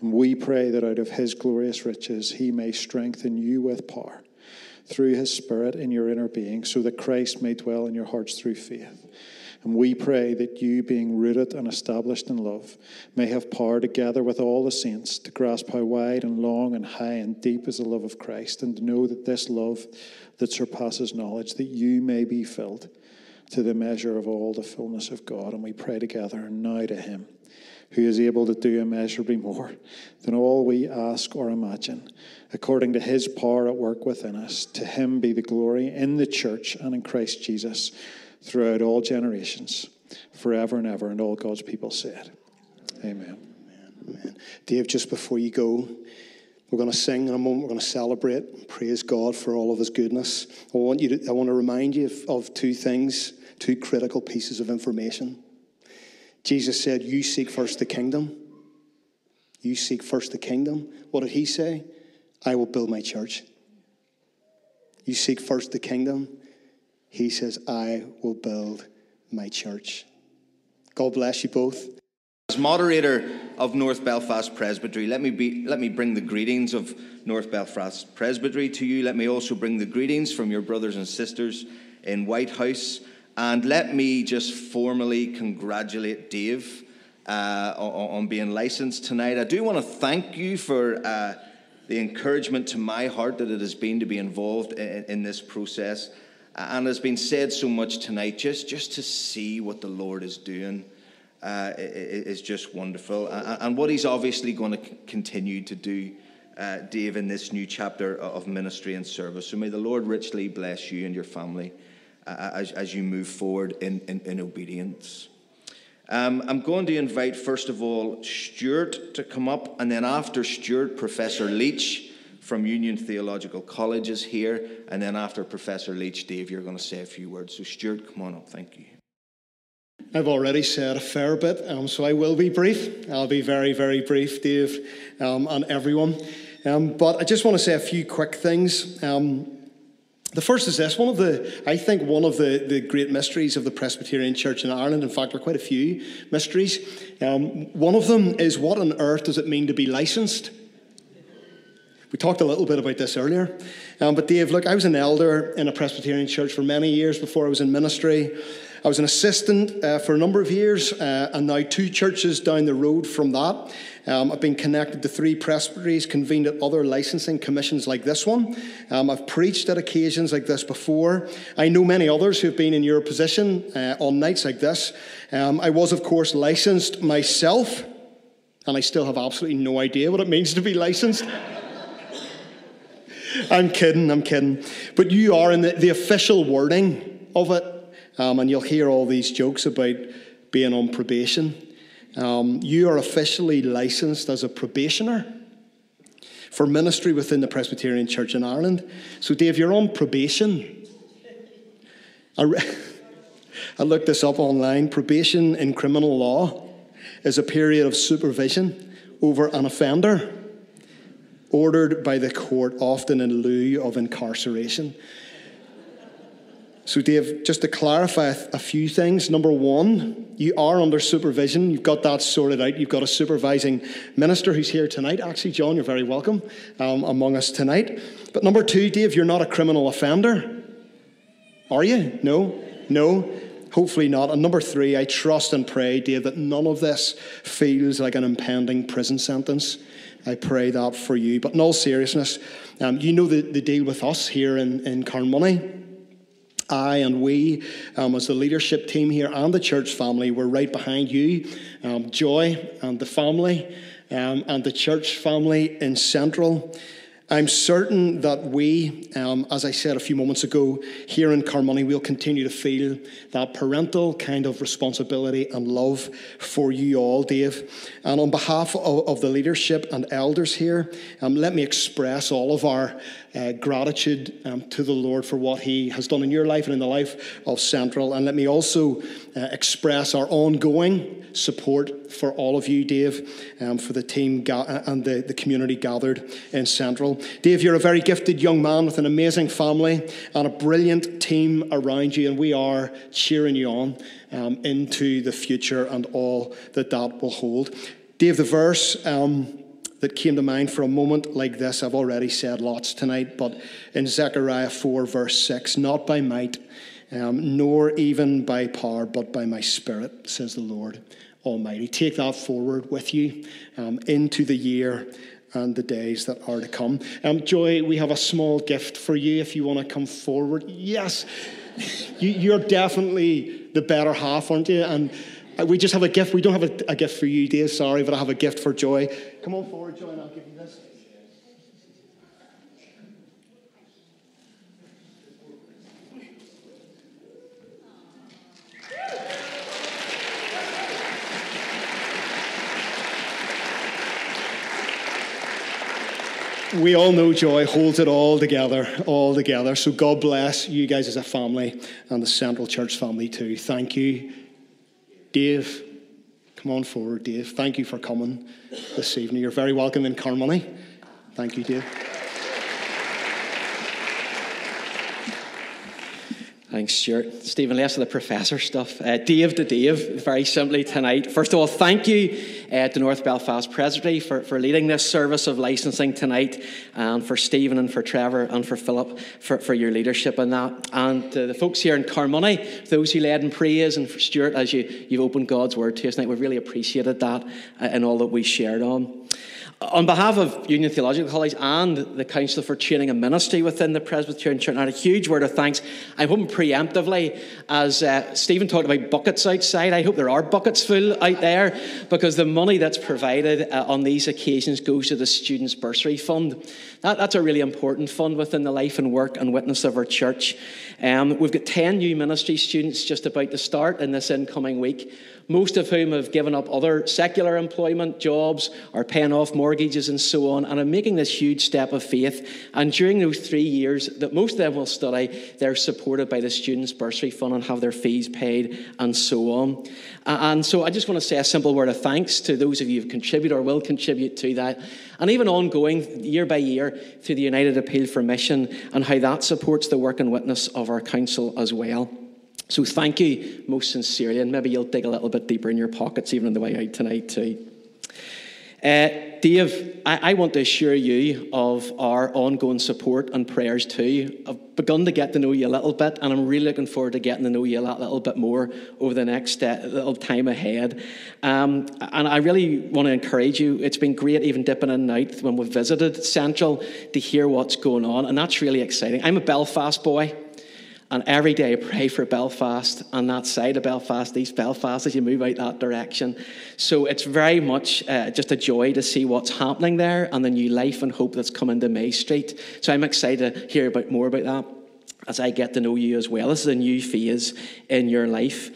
And we pray that out of his glorious riches he may strengthen you with power through his Spirit in your inner being, so that Christ may dwell in your hearts through faith and we pray that you, being rooted and established in love, may have power together with all the saints to grasp how wide and long and high and deep is the love of Christ, and to know that this love that surpasses knowledge, that you may be filled to the measure of all the fullness of God. And we pray together now to Him who is able to do immeasurably more than all we ask or imagine, according to his power at work within us. To him be the glory in the church and in Christ Jesus throughout all generations, forever and ever. And all God's people said, Amen. Amen. Amen. Dave, just before you go, we're going to sing in a moment. We're going to celebrate, praise God for all of His goodness. I want you to, I want to remind you of, of two things, two critical pieces of information. Jesus said, "You seek first the kingdom. You seek first the kingdom." What did He say? I will build my church. You seek first the kingdom. He says, I will build my church. God bless you both. As moderator of North Belfast Presbytery, let me, be, let me bring the greetings of North Belfast Presbytery to you. Let me also bring the greetings from your brothers and sisters in Whitehouse. And let me just formally congratulate Dave uh, on, on, being licensed tonight. I do want to thank you for uh, the encouragement to my heart that it has been to be involved in, in this process. And has been said so much tonight, just, just to see what the Lord is doing uh, is just wonderful. And what He's obviously going to continue to do, uh, Dave, in this new chapter of ministry and service. So may the Lord richly bless you and your family. as, as you move forward in, in, in obedience. Um, I'm going to invite, first of all, Stuart to come up, and then after Stuart, Professor Leach from Union Theological College is here, and then after Professor Leach, Dave, you're going to say a few words. So, Stuart, come on up. Thank you. I've already said a fair bit, um, so I will be brief. I'll be very, very brief, Dave, um, and everyone. Um, but I just want to say a few quick things. Um, the first is this one of the, I think, one of the, the great mysteries of the Presbyterian Church in Ireland. In fact, there are quite a few mysteries. Um, one of them is what on earth does it mean to be licensed? We talked a little bit about this earlier. Um, but Dave, look, I was an elder in a Presbyterian church for many years before I was in ministry. I was an assistant uh, for a number of years, uh, and now two churches down the road from that. Um, I've been connected to three presbyteries, convened at other licensing commissions like this one. Um, I've preached at occasions like this before. I know many others who've been in your position uh, on nights like this. Um, I was, of course, licensed myself, and I still have absolutely no idea what it means to be licensed. I'm kidding, I'm kidding. But you are in the, the official wording of it, um, and you'll hear all these jokes about being on probation. Um, you are officially licensed as a probationer for ministry within the Presbyterian Church in Ireland. So, Dave, you're on probation. I, re- I looked this up online. Probation in criminal law is a period of supervision over an offender ordered by the court, often in lieu of incarceration. So, Dave, just to clarify a few things. Number one, you are under supervision. You've got that sorted out. You've got a supervising minister who's here tonight. Actually, John, you're very welcome um, among us tonight. But number two, Dave, you're not a criminal offender. Are you? No? No? Hopefully not. And number three, I trust and pray, Dave, that none of this feels like an impending prison sentence. I pray that for you. But in all seriousness, um, you know the, the deal with us here in, in Carnmoney. I and we, um, as the leadership team here and the church family, we're right behind you. Um, Joy and the family um, and the church family in Central. I'm certain that we, um, as I said a few moments ago, here in Carnmoney, we'll continue to feel that parental kind of responsibility and love for you all, Dave. And on behalf of, of the leadership and elders here, um, let me express all of our uh, gratitude um, to the Lord for what He has done in your life and in the life of Central. And let me also uh, express our ongoing support for all of you, Dave, um, for the team ga- uh, and the, the community gathered in Central. Dave, you're a very gifted young man with an amazing family and a brilliant team around you, and we are cheering you on um, into the future and all that that will hold. Dave, the verse. Um, that came to mind for a moment like this. I've already said lots tonight, but in Zechariah 4, verse 6, not by might, um, nor even by power, but by my spirit, says the Lord Almighty. Take that forward with you um, into the year and the days that are to come. Um, Joy, we have a small gift for you if you want to come forward. Yes, you, are definitely the better half, aren't you? And Uh, we just have a gift. We don't have a, a gift for you, Dave, sorry, but I have a gift for Joy. Come on forward, Joy, and I'll give you this. we all know joy holds it all together, all together. So God bless you guys as a family and the Central Church family too. Thank you. Dave, come on forward, Dave. Thank you for coming this evening. You're very welcome in Carnmoney. Thank you, Dave. Thanks, Stuart. Stephen, less of the professor stuff. Uh, Dave to Dave, very simply tonight. First of all, thank you uh, to North Belfast Presbytery for, for leading this service of licensing tonight, and for Stephen and for Trevor and for Philip for, for your leadership in that. And to the folks here in Carnmoney, those who led in praise, and for Stuart, as you, you've opened God's word to us tonight, we've really appreciated that uh, and all that we shared on. On behalf of Union Theological College and the Council for Training and Ministry within the Presbyterian Church, I had a huge word of thanks. I hope preemptively as uh, Stephen talked about buckets outside. I hope there are buckets full out there because the money that's provided uh, on these occasions goes to the Students' Bursary Fund. That, that's a really important fund within the life and work and witness of our church. Um, we've got 10 new ministry students just about to start in this incoming week most of whom have given up other secular employment jobs, are paying off mortgages and so on, and are making this huge step of faith. And during those three years that most of them will study, they're supported by the Students' Bursary Fund and have their fees paid and so on. And so I just want to say a simple word of thanks to those of you who contribute or will contribute to that. And even ongoing, year by year, through the United Appeal for Mission and how that supports the work and witness of our council as well. So thank you most sincerely, and maybe you'll dig a little bit deeper in your pockets even on the way out tonight too. Uh, Dave, I, I, want to assure you of our ongoing support and prayers too. I've begun to get to know you a little bit, and I'm really looking forward to getting to know you a little bit more over the next uh, little time ahead. Um, and I really want to encourage you. It's been great even dipping in out when we've visited Central to hear what's going on, and that's really exciting. I'm a Belfast boy. And every day I pray for Belfast and that side of Belfast, East Belfast, as you move out that direction. So it's very much uh, just a joy to see what's happening there and the new life and hope that's coming to May Street. So I'm excited to hear about more about that as I get to know you as well. This is a new phase in your life.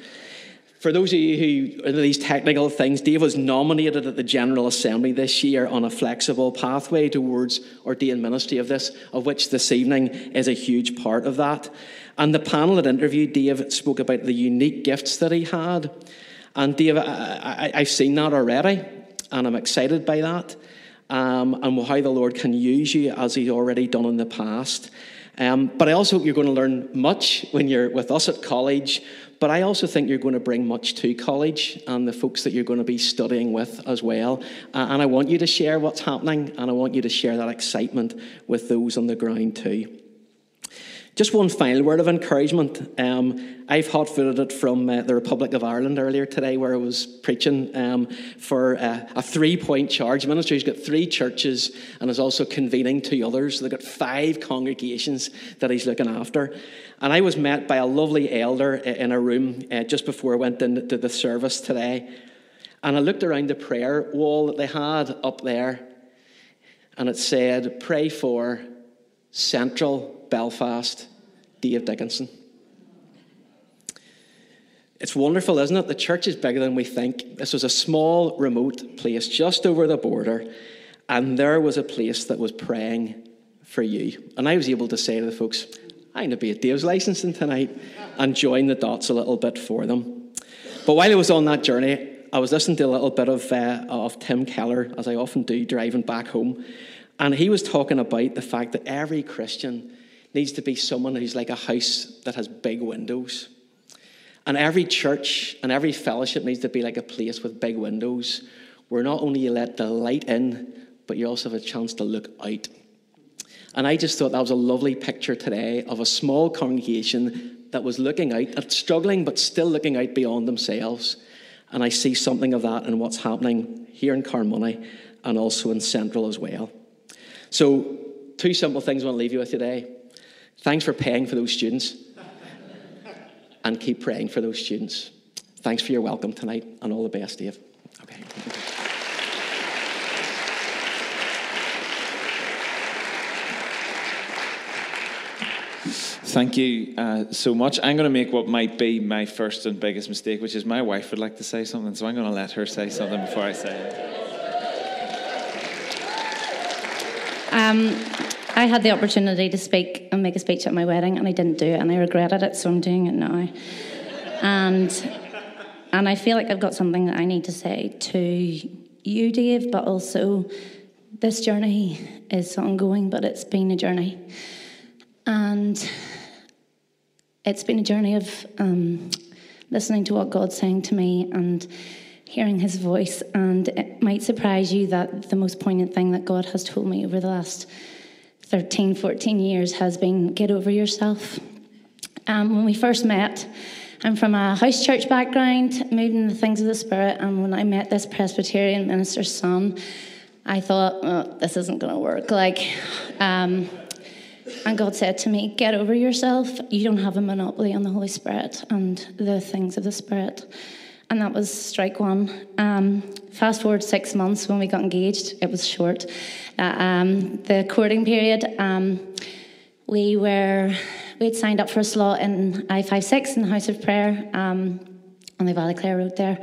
For those of you who are these technical things, Dave was nominated at the General Assembly this year on a flexible pathway towards ordained ministry of this, of which this evening is a huge part of that. And the panel that interviewed Dave spoke about the unique gifts that he had. And Dave, I, have seen that already, and I'm excited by that, um, and how the Lord can use you as He's already done in the past. Um, but I also hope you're going to learn much when you're with us at college. But I also think you're going to bring much to college and the folks that you're going to be studying with as well. Uh, and I want you to share what's happening, and I want you to share that excitement with those on the ground too. Just one final word of encouragement. Um, I've hot footed it from uh, the Republic of Ireland earlier today, where I was preaching um, for uh, a three point charge. ministry has got three churches and is also convening two others. They've got five congregations that he's looking after. And I was met by a lovely elder in a room uh, just before I went into the service today. And I looked around the prayer wall that they had up there, and it said, Pray for Central Belfast, Dave Dickinson. It's wonderful, isn't it? The church is bigger than we think. This was a small, remote place just over the border, and there was a place that was praying for you. And I was able to say to the folks, I'm going to be at Dave's licensing tonight and join the dots a little bit for them. But while I was on that journey, I was listening to a little bit of, uh, of Tim Keller, as I often do, driving back home. And he was talking about the fact that every Christian needs to be someone who's like a house that has big windows. And every church and every fellowship needs to be like a place with big windows where not only you let the light in, but you also have a chance to look out. And I just thought that was a lovely picture today of a small congregation that was looking out, uh, struggling, but still looking out beyond themselves. And I see something of that in what's happening here in Carnmoney and also in Central as well. So, two simple things I want to leave you with today. Thanks for paying for those students. and keep praying for those students. Thanks for your welcome tonight, and all the best, Dave. Okay. Thank you uh, so much. I'm going to make what might be my first and biggest mistake, which is my wife would like to say something, so I'm going to let her say something before I say it. Um, I had the opportunity to speak and make a speech at my wedding, and I didn't do it, and I regretted it, so I'm doing it now. And and I feel like I've got something that I need to say to you, Dave, but also this journey is ongoing, but it's been a journey, and it's been a journey of um, listening to what God's saying to me and hearing His voice. And it might surprise you that the most poignant thing that God has told me over the last 13, 14 years has been get over yourself. Um, when we first met, I'm from a house church background, moved in the things of the Spirit, and when I met this Presbyterian minister's son, I thought, oh, this isn't going to work. Like, um, And God said to me, Get over yourself. You don't have a monopoly on the Holy Spirit and the things of the Spirit. And that was strike one. Um, fast forward six months when we got engaged, it was short. Uh, um, the courting period, um, we were we'd signed up for a slot in I 56 in the House of Prayer um, on the Ballyclare Road there.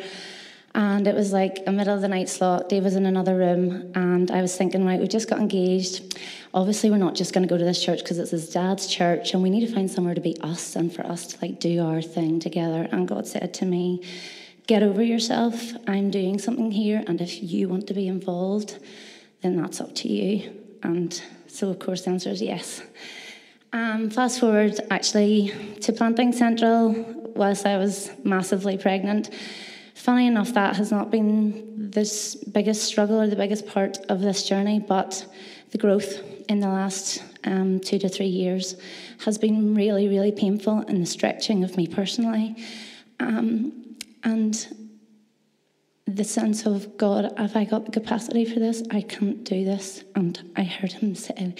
And it was like a middle of the night slot. Dave was in another room, and I was thinking, right, we just got engaged. Obviously, we're not just going to go to this church because it's his dad's church, and we need to find somewhere to be us and for us to like do our thing together. And God said to me, "Get over yourself. I'm doing something here, and if you want to be involved, then that's up to you." And so, of course, the answer is yes. Um, fast forward actually to Planting Central whilst I was massively pregnant. Funny enough, that has not been this biggest struggle or the biggest part of this journey, but the growth in the last um, two to three years has been really, really painful and the stretching of me personally. Um, and the sense of God, have I got the capacity for this? I can't do this. And I heard him say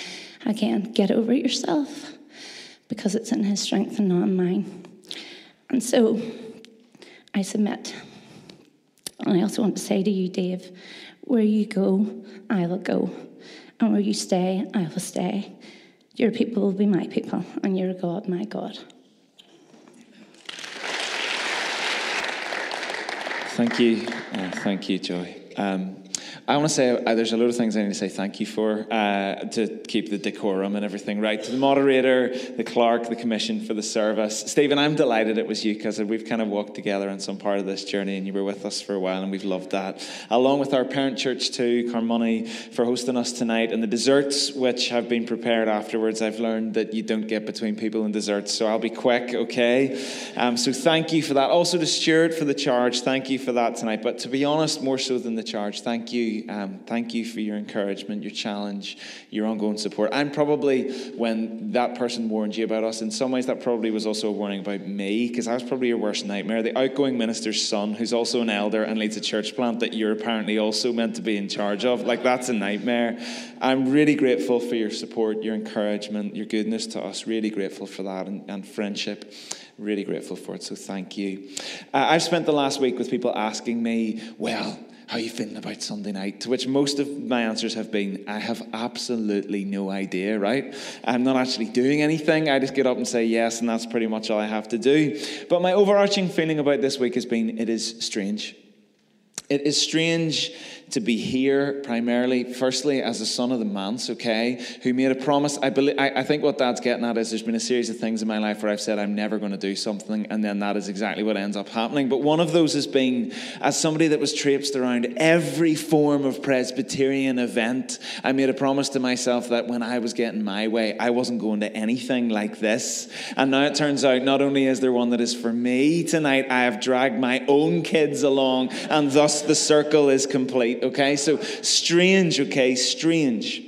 again, get over yourself because it's in his strength and not in mine. And so I submit. And I also want to say to you, Dave, where you go, I will go. And where you stay, I will stay. Your people will be my people, and your God, my God. Thank you. Uh, thank you, Joy. Um, I want to say uh, there's a lot of things I need to say thank you for uh, to keep the decorum and everything right. To the moderator, the clerk, the commission for the service. Stephen, I'm delighted it was you because we've kind of walked together on some part of this journey and you were with us for a while and we've loved that. Along with our parent church too, Carnmoney, for hosting us tonight and the desserts which have been prepared afterwards. I've learned that you don't get between people and desserts, so I'll be quick, okay? Um, so thank you for that. Also to Stuart for the charge. Thank you for that tonight. But to be honest, more so than the charge, thank you um, thank you for your encouragement, your challenge, your ongoing support. And probably when that person warned you about us, in some ways that probably was also a warning about me, because I was probably your worst nightmare. The outgoing minister's son, who's also an elder and leads a church plant that you're apparently also meant to be in charge of. Like, that's a nightmare. I'm really grateful for your support, your encouragement, your goodness to us. Really grateful for that and, and friendship really grateful for it. So thank you. Uh, I've spent the last week with people asking me, well, how are you feeling about Sunday night? To which most of my answers have been, I have absolutely no idea, right? I'm not actually doing anything. I just get up and say yes, and that's pretty much all I have to do. But my overarching feeling about this week has been, it is strange. It is strange to be here primarily, firstly, as a son of the manse, okay, who made a promise. I, believe, I, I think what Dad's getting at is there's been a series of things in my life where I've said I'm never going to do something, and then that is exactly what ends up happening. But one of those has been, as somebody that was traipsed around every form of Presbyterian event, I made a promise to myself that when I was getting my way, I wasn't going to anything like this. And now it turns out not only is there one that is for me tonight, I have dragged my own kids along, and thus the circle is complete okay? So strange, okay? Strange.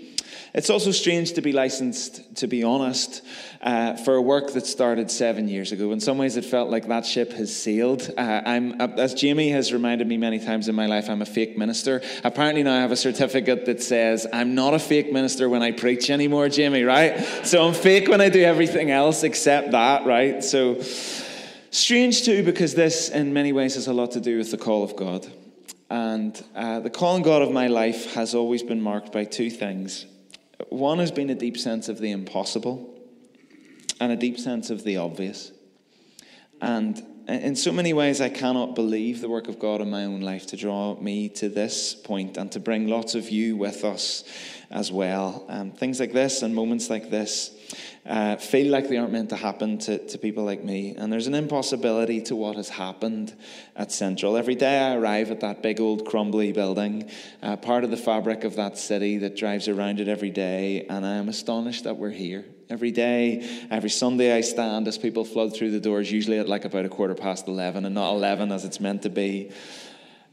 It's also strange to be licensed, to be honest, uh, for a work that started seven years ago. In some ways, it felt like that ship has sailed. Uh, I'm, uh, as Jamie has reminded me many times in my life, I'm a fake minister. Apparently, now I have a certificate that says I'm not a fake minister when I preach anymore, Jamie, right? So I'm fake when I do everything else except that, right? So strange too, because this, in many ways, has a lot to do with the call of God. And uh, the calling God of my life has always been marked by two things. One has been a deep sense of the impossible and a deep sense of the obvious. And in so many ways, I cannot believe the work of God in my own life to draw me to this point and to bring lots of you with us as well. Um, things like this and moments like this uh, feel like they aren't meant to happen to, to people like me. And there's an impossibility to what has happened at Central. Every day I arrive at that big old crumbly building, uh, part of the fabric of that city that drives around it every day, and I am astonished that we're here. Every day, every Sunday, I stand as people flood through the doors, usually at like about a quarter past 11 and not 11 as it's meant to be.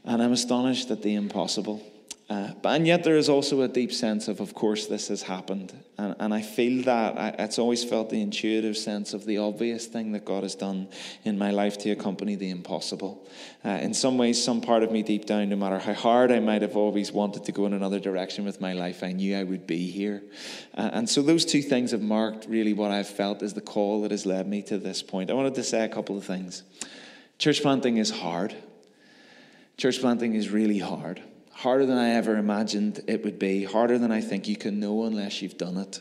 And I'm astonished at the impossible. Uh, but, and yet, there is also a deep sense of, of course, this has happened. And, and I feel that. I, it's always felt the intuitive sense of the obvious thing that God has done in my life to accompany the impossible. Uh, in some ways, some part of me deep down, no matter how hard I might have always wanted to go in another direction with my life, I knew I would be here. Uh, and so, those two things have marked really what I've felt is the call that has led me to this point. I wanted to say a couple of things. Church planting is hard. Church planting is really hard harder than I ever imagined it would be, harder than I think you can know unless you've done it.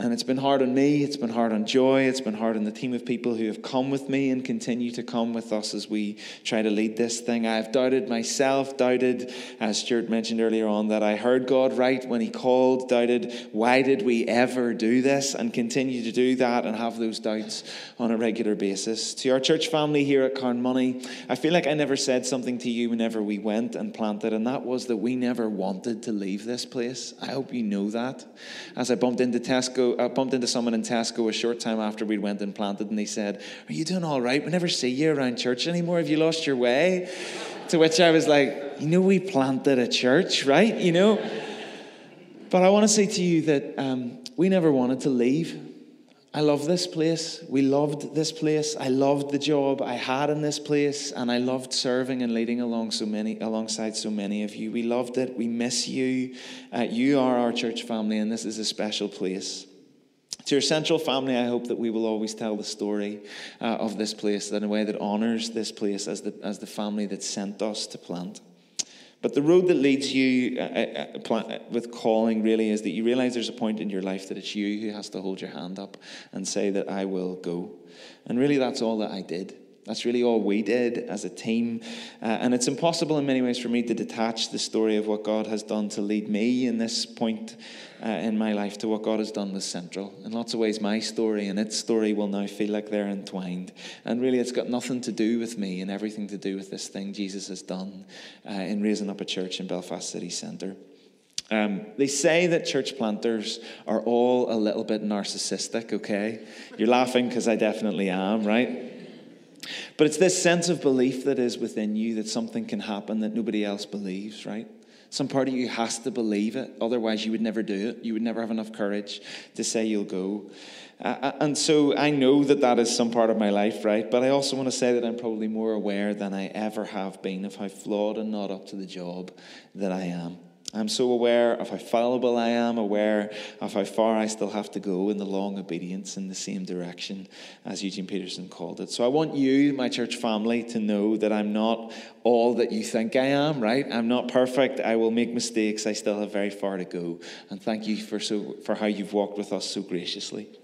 And it's been hard on me, it's been hard on Joy, it's been hard on the team of people who have come with me and continue to come with us as we try to lead this thing. I've doubted myself, doubted, as Stuart mentioned earlier on, that I heard God right when He called, doubted, why did we ever do this, and continue to do that and have those doubts on a regular basis. To our church family here at Carnmoney, I feel like I never said something to you whenever we went and planted, and that was that we never wanted to leave this place. I hope you know that. As I bumped into Tesco, I bumped into someone in Tesco a short time after we went and planted, and they said, Are you doing all right? We never see you around church anymore. Have you lost your way? To which I was like, You know, we planted a church, right? You know? But I want to say to you that um, we never wanted to leave. I love this place. We loved this place. I loved the job I had in this place, and I loved serving and leading along so many, alongside so many of you. We loved it. We miss you. Uh, you are our church family, and this is a special place. To your central family, I hope that we will always tell the story uh, of this place in a way that honors this place as the, as the family that sent us to plant. But the road that leads you uh, uh, uh with calling really is that you realize there's a point in your life that it's you who has to hold your hand up and say that I will go. And really, that's all that I did. That's really all we did as a team. Uh, and it's impossible in many ways for me to detach the story of what God has done to lead me in this point uh, in my life to what God has done with Central. In lots of ways, my story and its story will now feel like they're entwined. And really, it's got nothing to do with me and everything to do with this thing Jesus has done uh, in raising up a church in Belfast City Centre. Um, they say that church planters are all a little bit narcissistic, okay? You're laughing because I definitely am, right? But it's this sense of belief that is within you that something can happen that nobody else believes, right? Some part of you has to believe it. Otherwise, you would never do it. You would never have enough courage to say you'll go. Uh, uh, and so I know that that is some part of my life, right? But I also want to say that I'm probably more aware than I ever have been of how flawed and not up to the job that I am. I'm so aware of how fallible I am, aware of how far I still have to go in the long obedience in the same direction as Eugene Peterson called it. So I want you, my church family, to know that I'm not all that you think I am, right? I'm not perfect. I will make mistakes. I still have very far to go. And thank you for, so, for how you've walked with us so graciously.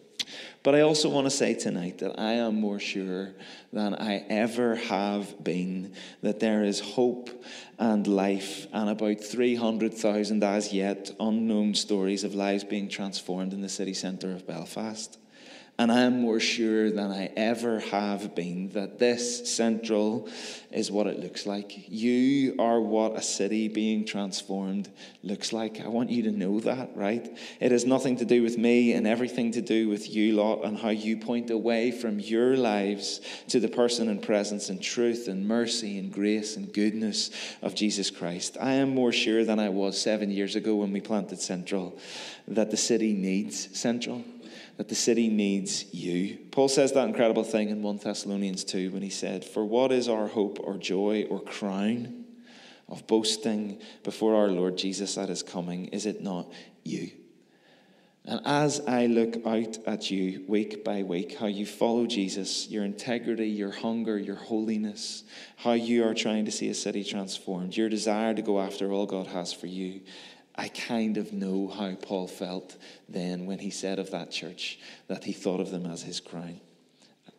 But I also want to say tonight that I am more sure than I ever have been that there is hope and life and about 300,000 as yet unknown stories of lives being transformed in the city centre of Belfast. And I am more sure than I ever have been that this central is what it looks like. You are what a city being transformed looks like. I want you to know that, right? It has nothing to do with me and everything to do with you lot and how you point away from your lives to the person and presence and truth and mercy and grace and goodness of Jesus Christ. I am more sure than I was seven years ago when we planted Central that the city needs Central that the city needs you. Paul says that incredible thing in 1 Thessalonians 2 when he said, For what is our hope or joy or crown of boasting before our Lord Jesus at his coming? Is it not you? And as I look out at you week by week, how you follow Jesus, your integrity, your hunger, your holiness, how you are trying to see a city transformed, your desire to go after all God has for you, I kind of know how Paul felt then when he said of that church that he thought of them as his crown.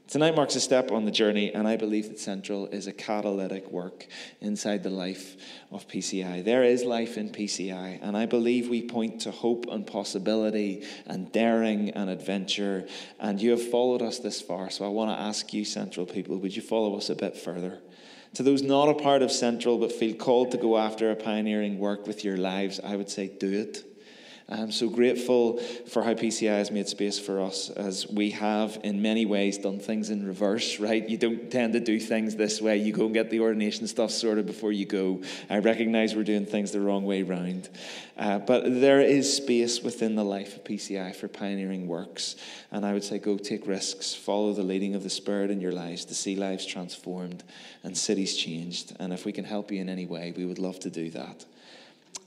Tonight marks a step on the journey, and I believe that Central is a catalytic work inside the life of PCI. There is life in PCI, and I believe we point to hope and possibility and daring and adventure. And you have followed us this far, so I want to ask you, Central people, would you follow us a bit further? To those not a part of Central but feel called to go after a pioneering work with your lives, I would say do it. I'm so grateful for how PCI has made space for us as we have, in many ways, done things in reverse, right? You don't tend to do things this way. You go and get the ordination stuff sorted before you go. I recognize we're doing things the wrong way round. Uh, but there is space within the life of PCI for pioneering works. And I would say go take risks, follow the leading of the Spirit in your lives to see lives transformed and cities changed. And if we can help you in any way, we would love to do that.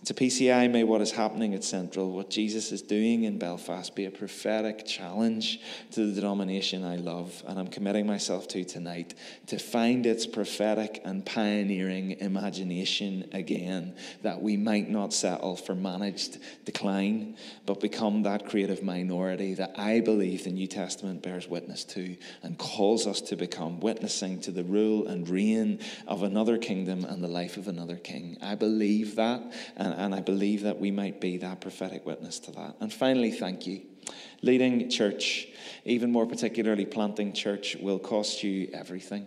To PCI, may what is happening at Central, what Jesus is doing in Belfast, be a prophetic challenge to the denomination I love and I'm committing myself to tonight to find its prophetic and pioneering imagination again, that we might not settle for managed decline, but become that creative minority that I believe the New Testament bears witness to and calls us to become, witnessing to the rule and reign of another kingdom and the life of another king. I believe that. And and, I believe that we might be that prophetic witness to that. And finally, thank you. Leading church, even more particularly planting church, will cost you everything.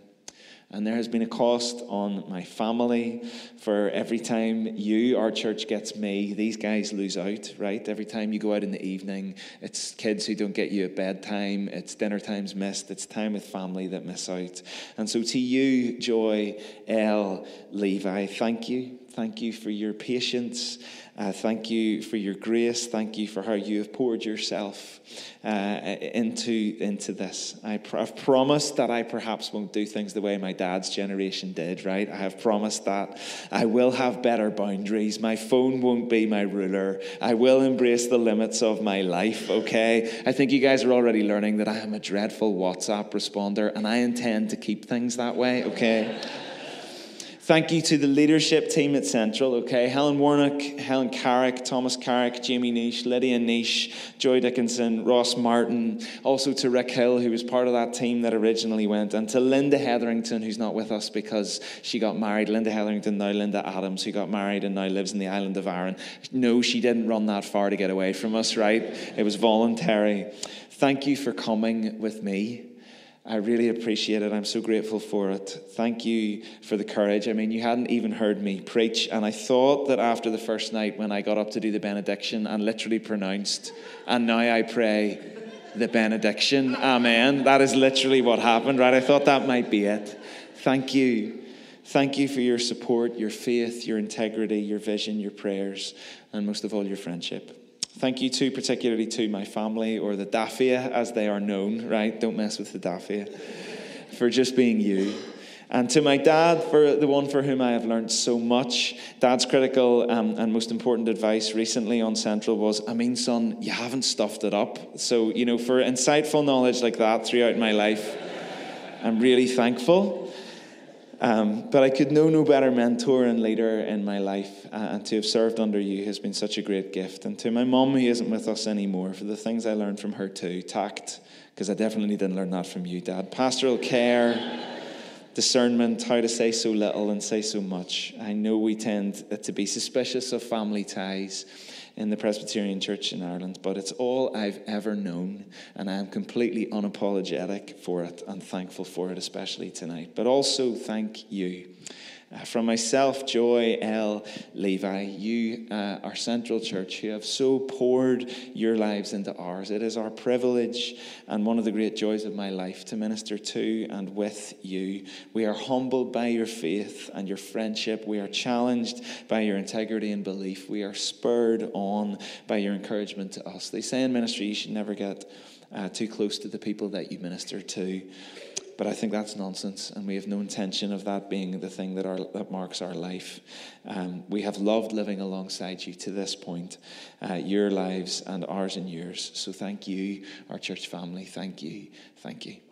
And there has been a cost on my family for every time you, our church, gets me, these guys lose out, right? Every time you go out in the evening, it's kids who don't get you at bedtime, it's dinner times missed, it's time with family that miss out. And so to you, Joy L. Levi, thank you. Thank you for your patience. Uh, thank you for your grace. Thank you for how you have poured yourself uh, into, into this. I pr- I've promised that I perhaps won't do things the way my dad's generation did, right? I have promised that I will have better boundaries. My phone won't be my ruler. I will embrace the limits of my life, okay? I think you guys are already learning that I am a dreadful WhatsApp responder and I intend to keep things that way, okay? Thank you to the leadership team at Central, okay? Helen Warnock, Helen Carrick, Thomas Carrick, Jamie Nish, Lydia Nish, Joy Dickinson, Ross Martin, also to Rick Hill, who was part of that team that originally went, and to Linda Hetherington, who's not with us because she got married. Linda Hetherington, now Linda Adams, who got married and now lives in the island of Arran. No, she didn't run that far to get away from us, right? It was voluntary. Thank you for coming with me. I really appreciate it. I'm so grateful for it. Thank you for the courage. I mean, you hadn't even heard me preach, and I thought that after the first night when I got up to do the benediction and literally pronounced, and now I pray the benediction, amen. That is literally what happened, right? I thought that might be it. Thank you. Thank you for your support, your faith, your integrity, your vision, your prayers, and most of all, your friendship. Thank you to, particularly to my family, or the Daffia as they are known, right? Don't mess with the Daffia, for just being you. And to my dad, for the one for whom I have learned so much, dad's critical um, and most important advice recently on Central was, I mean, son, you haven't stuffed it up. So, you know, for insightful knowledge like that throughout my life, I'm really thankful. Um, but I could know no better mentor and leader in my life, uh, and to have served under you has been such a great gift. And to my mum, who isn't with us anymore, for the things I learned from her too tact, because I definitely didn't learn that from you, Dad. Pastoral care, discernment, how to say so little and say so much. I know we tend to be suspicious of family ties in the Presbyterian Church in Ireland, but it's all I've ever known, and I am completely unapologetic for it and thankful for it, especially tonight. But also, thank you from myself, Joy L. Levi, you, uh, our Central Church, who have so poured your lives into ours. It is our privilege and one of the great joys of my life to minister to and with you. We are humbled by your faith and your friendship. We are challenged by your integrity and belief. We are spurred on by your encouragement to us. They say in ministry, you should never get uh, too close to the people that you minister to. But I think that's nonsense, and we have no intention of that being the thing that, our, that marks our life. Um, we have loved living alongside you to this point, uh, your lives and ours and yours. So thank you, our church family. Thank you. Thank you.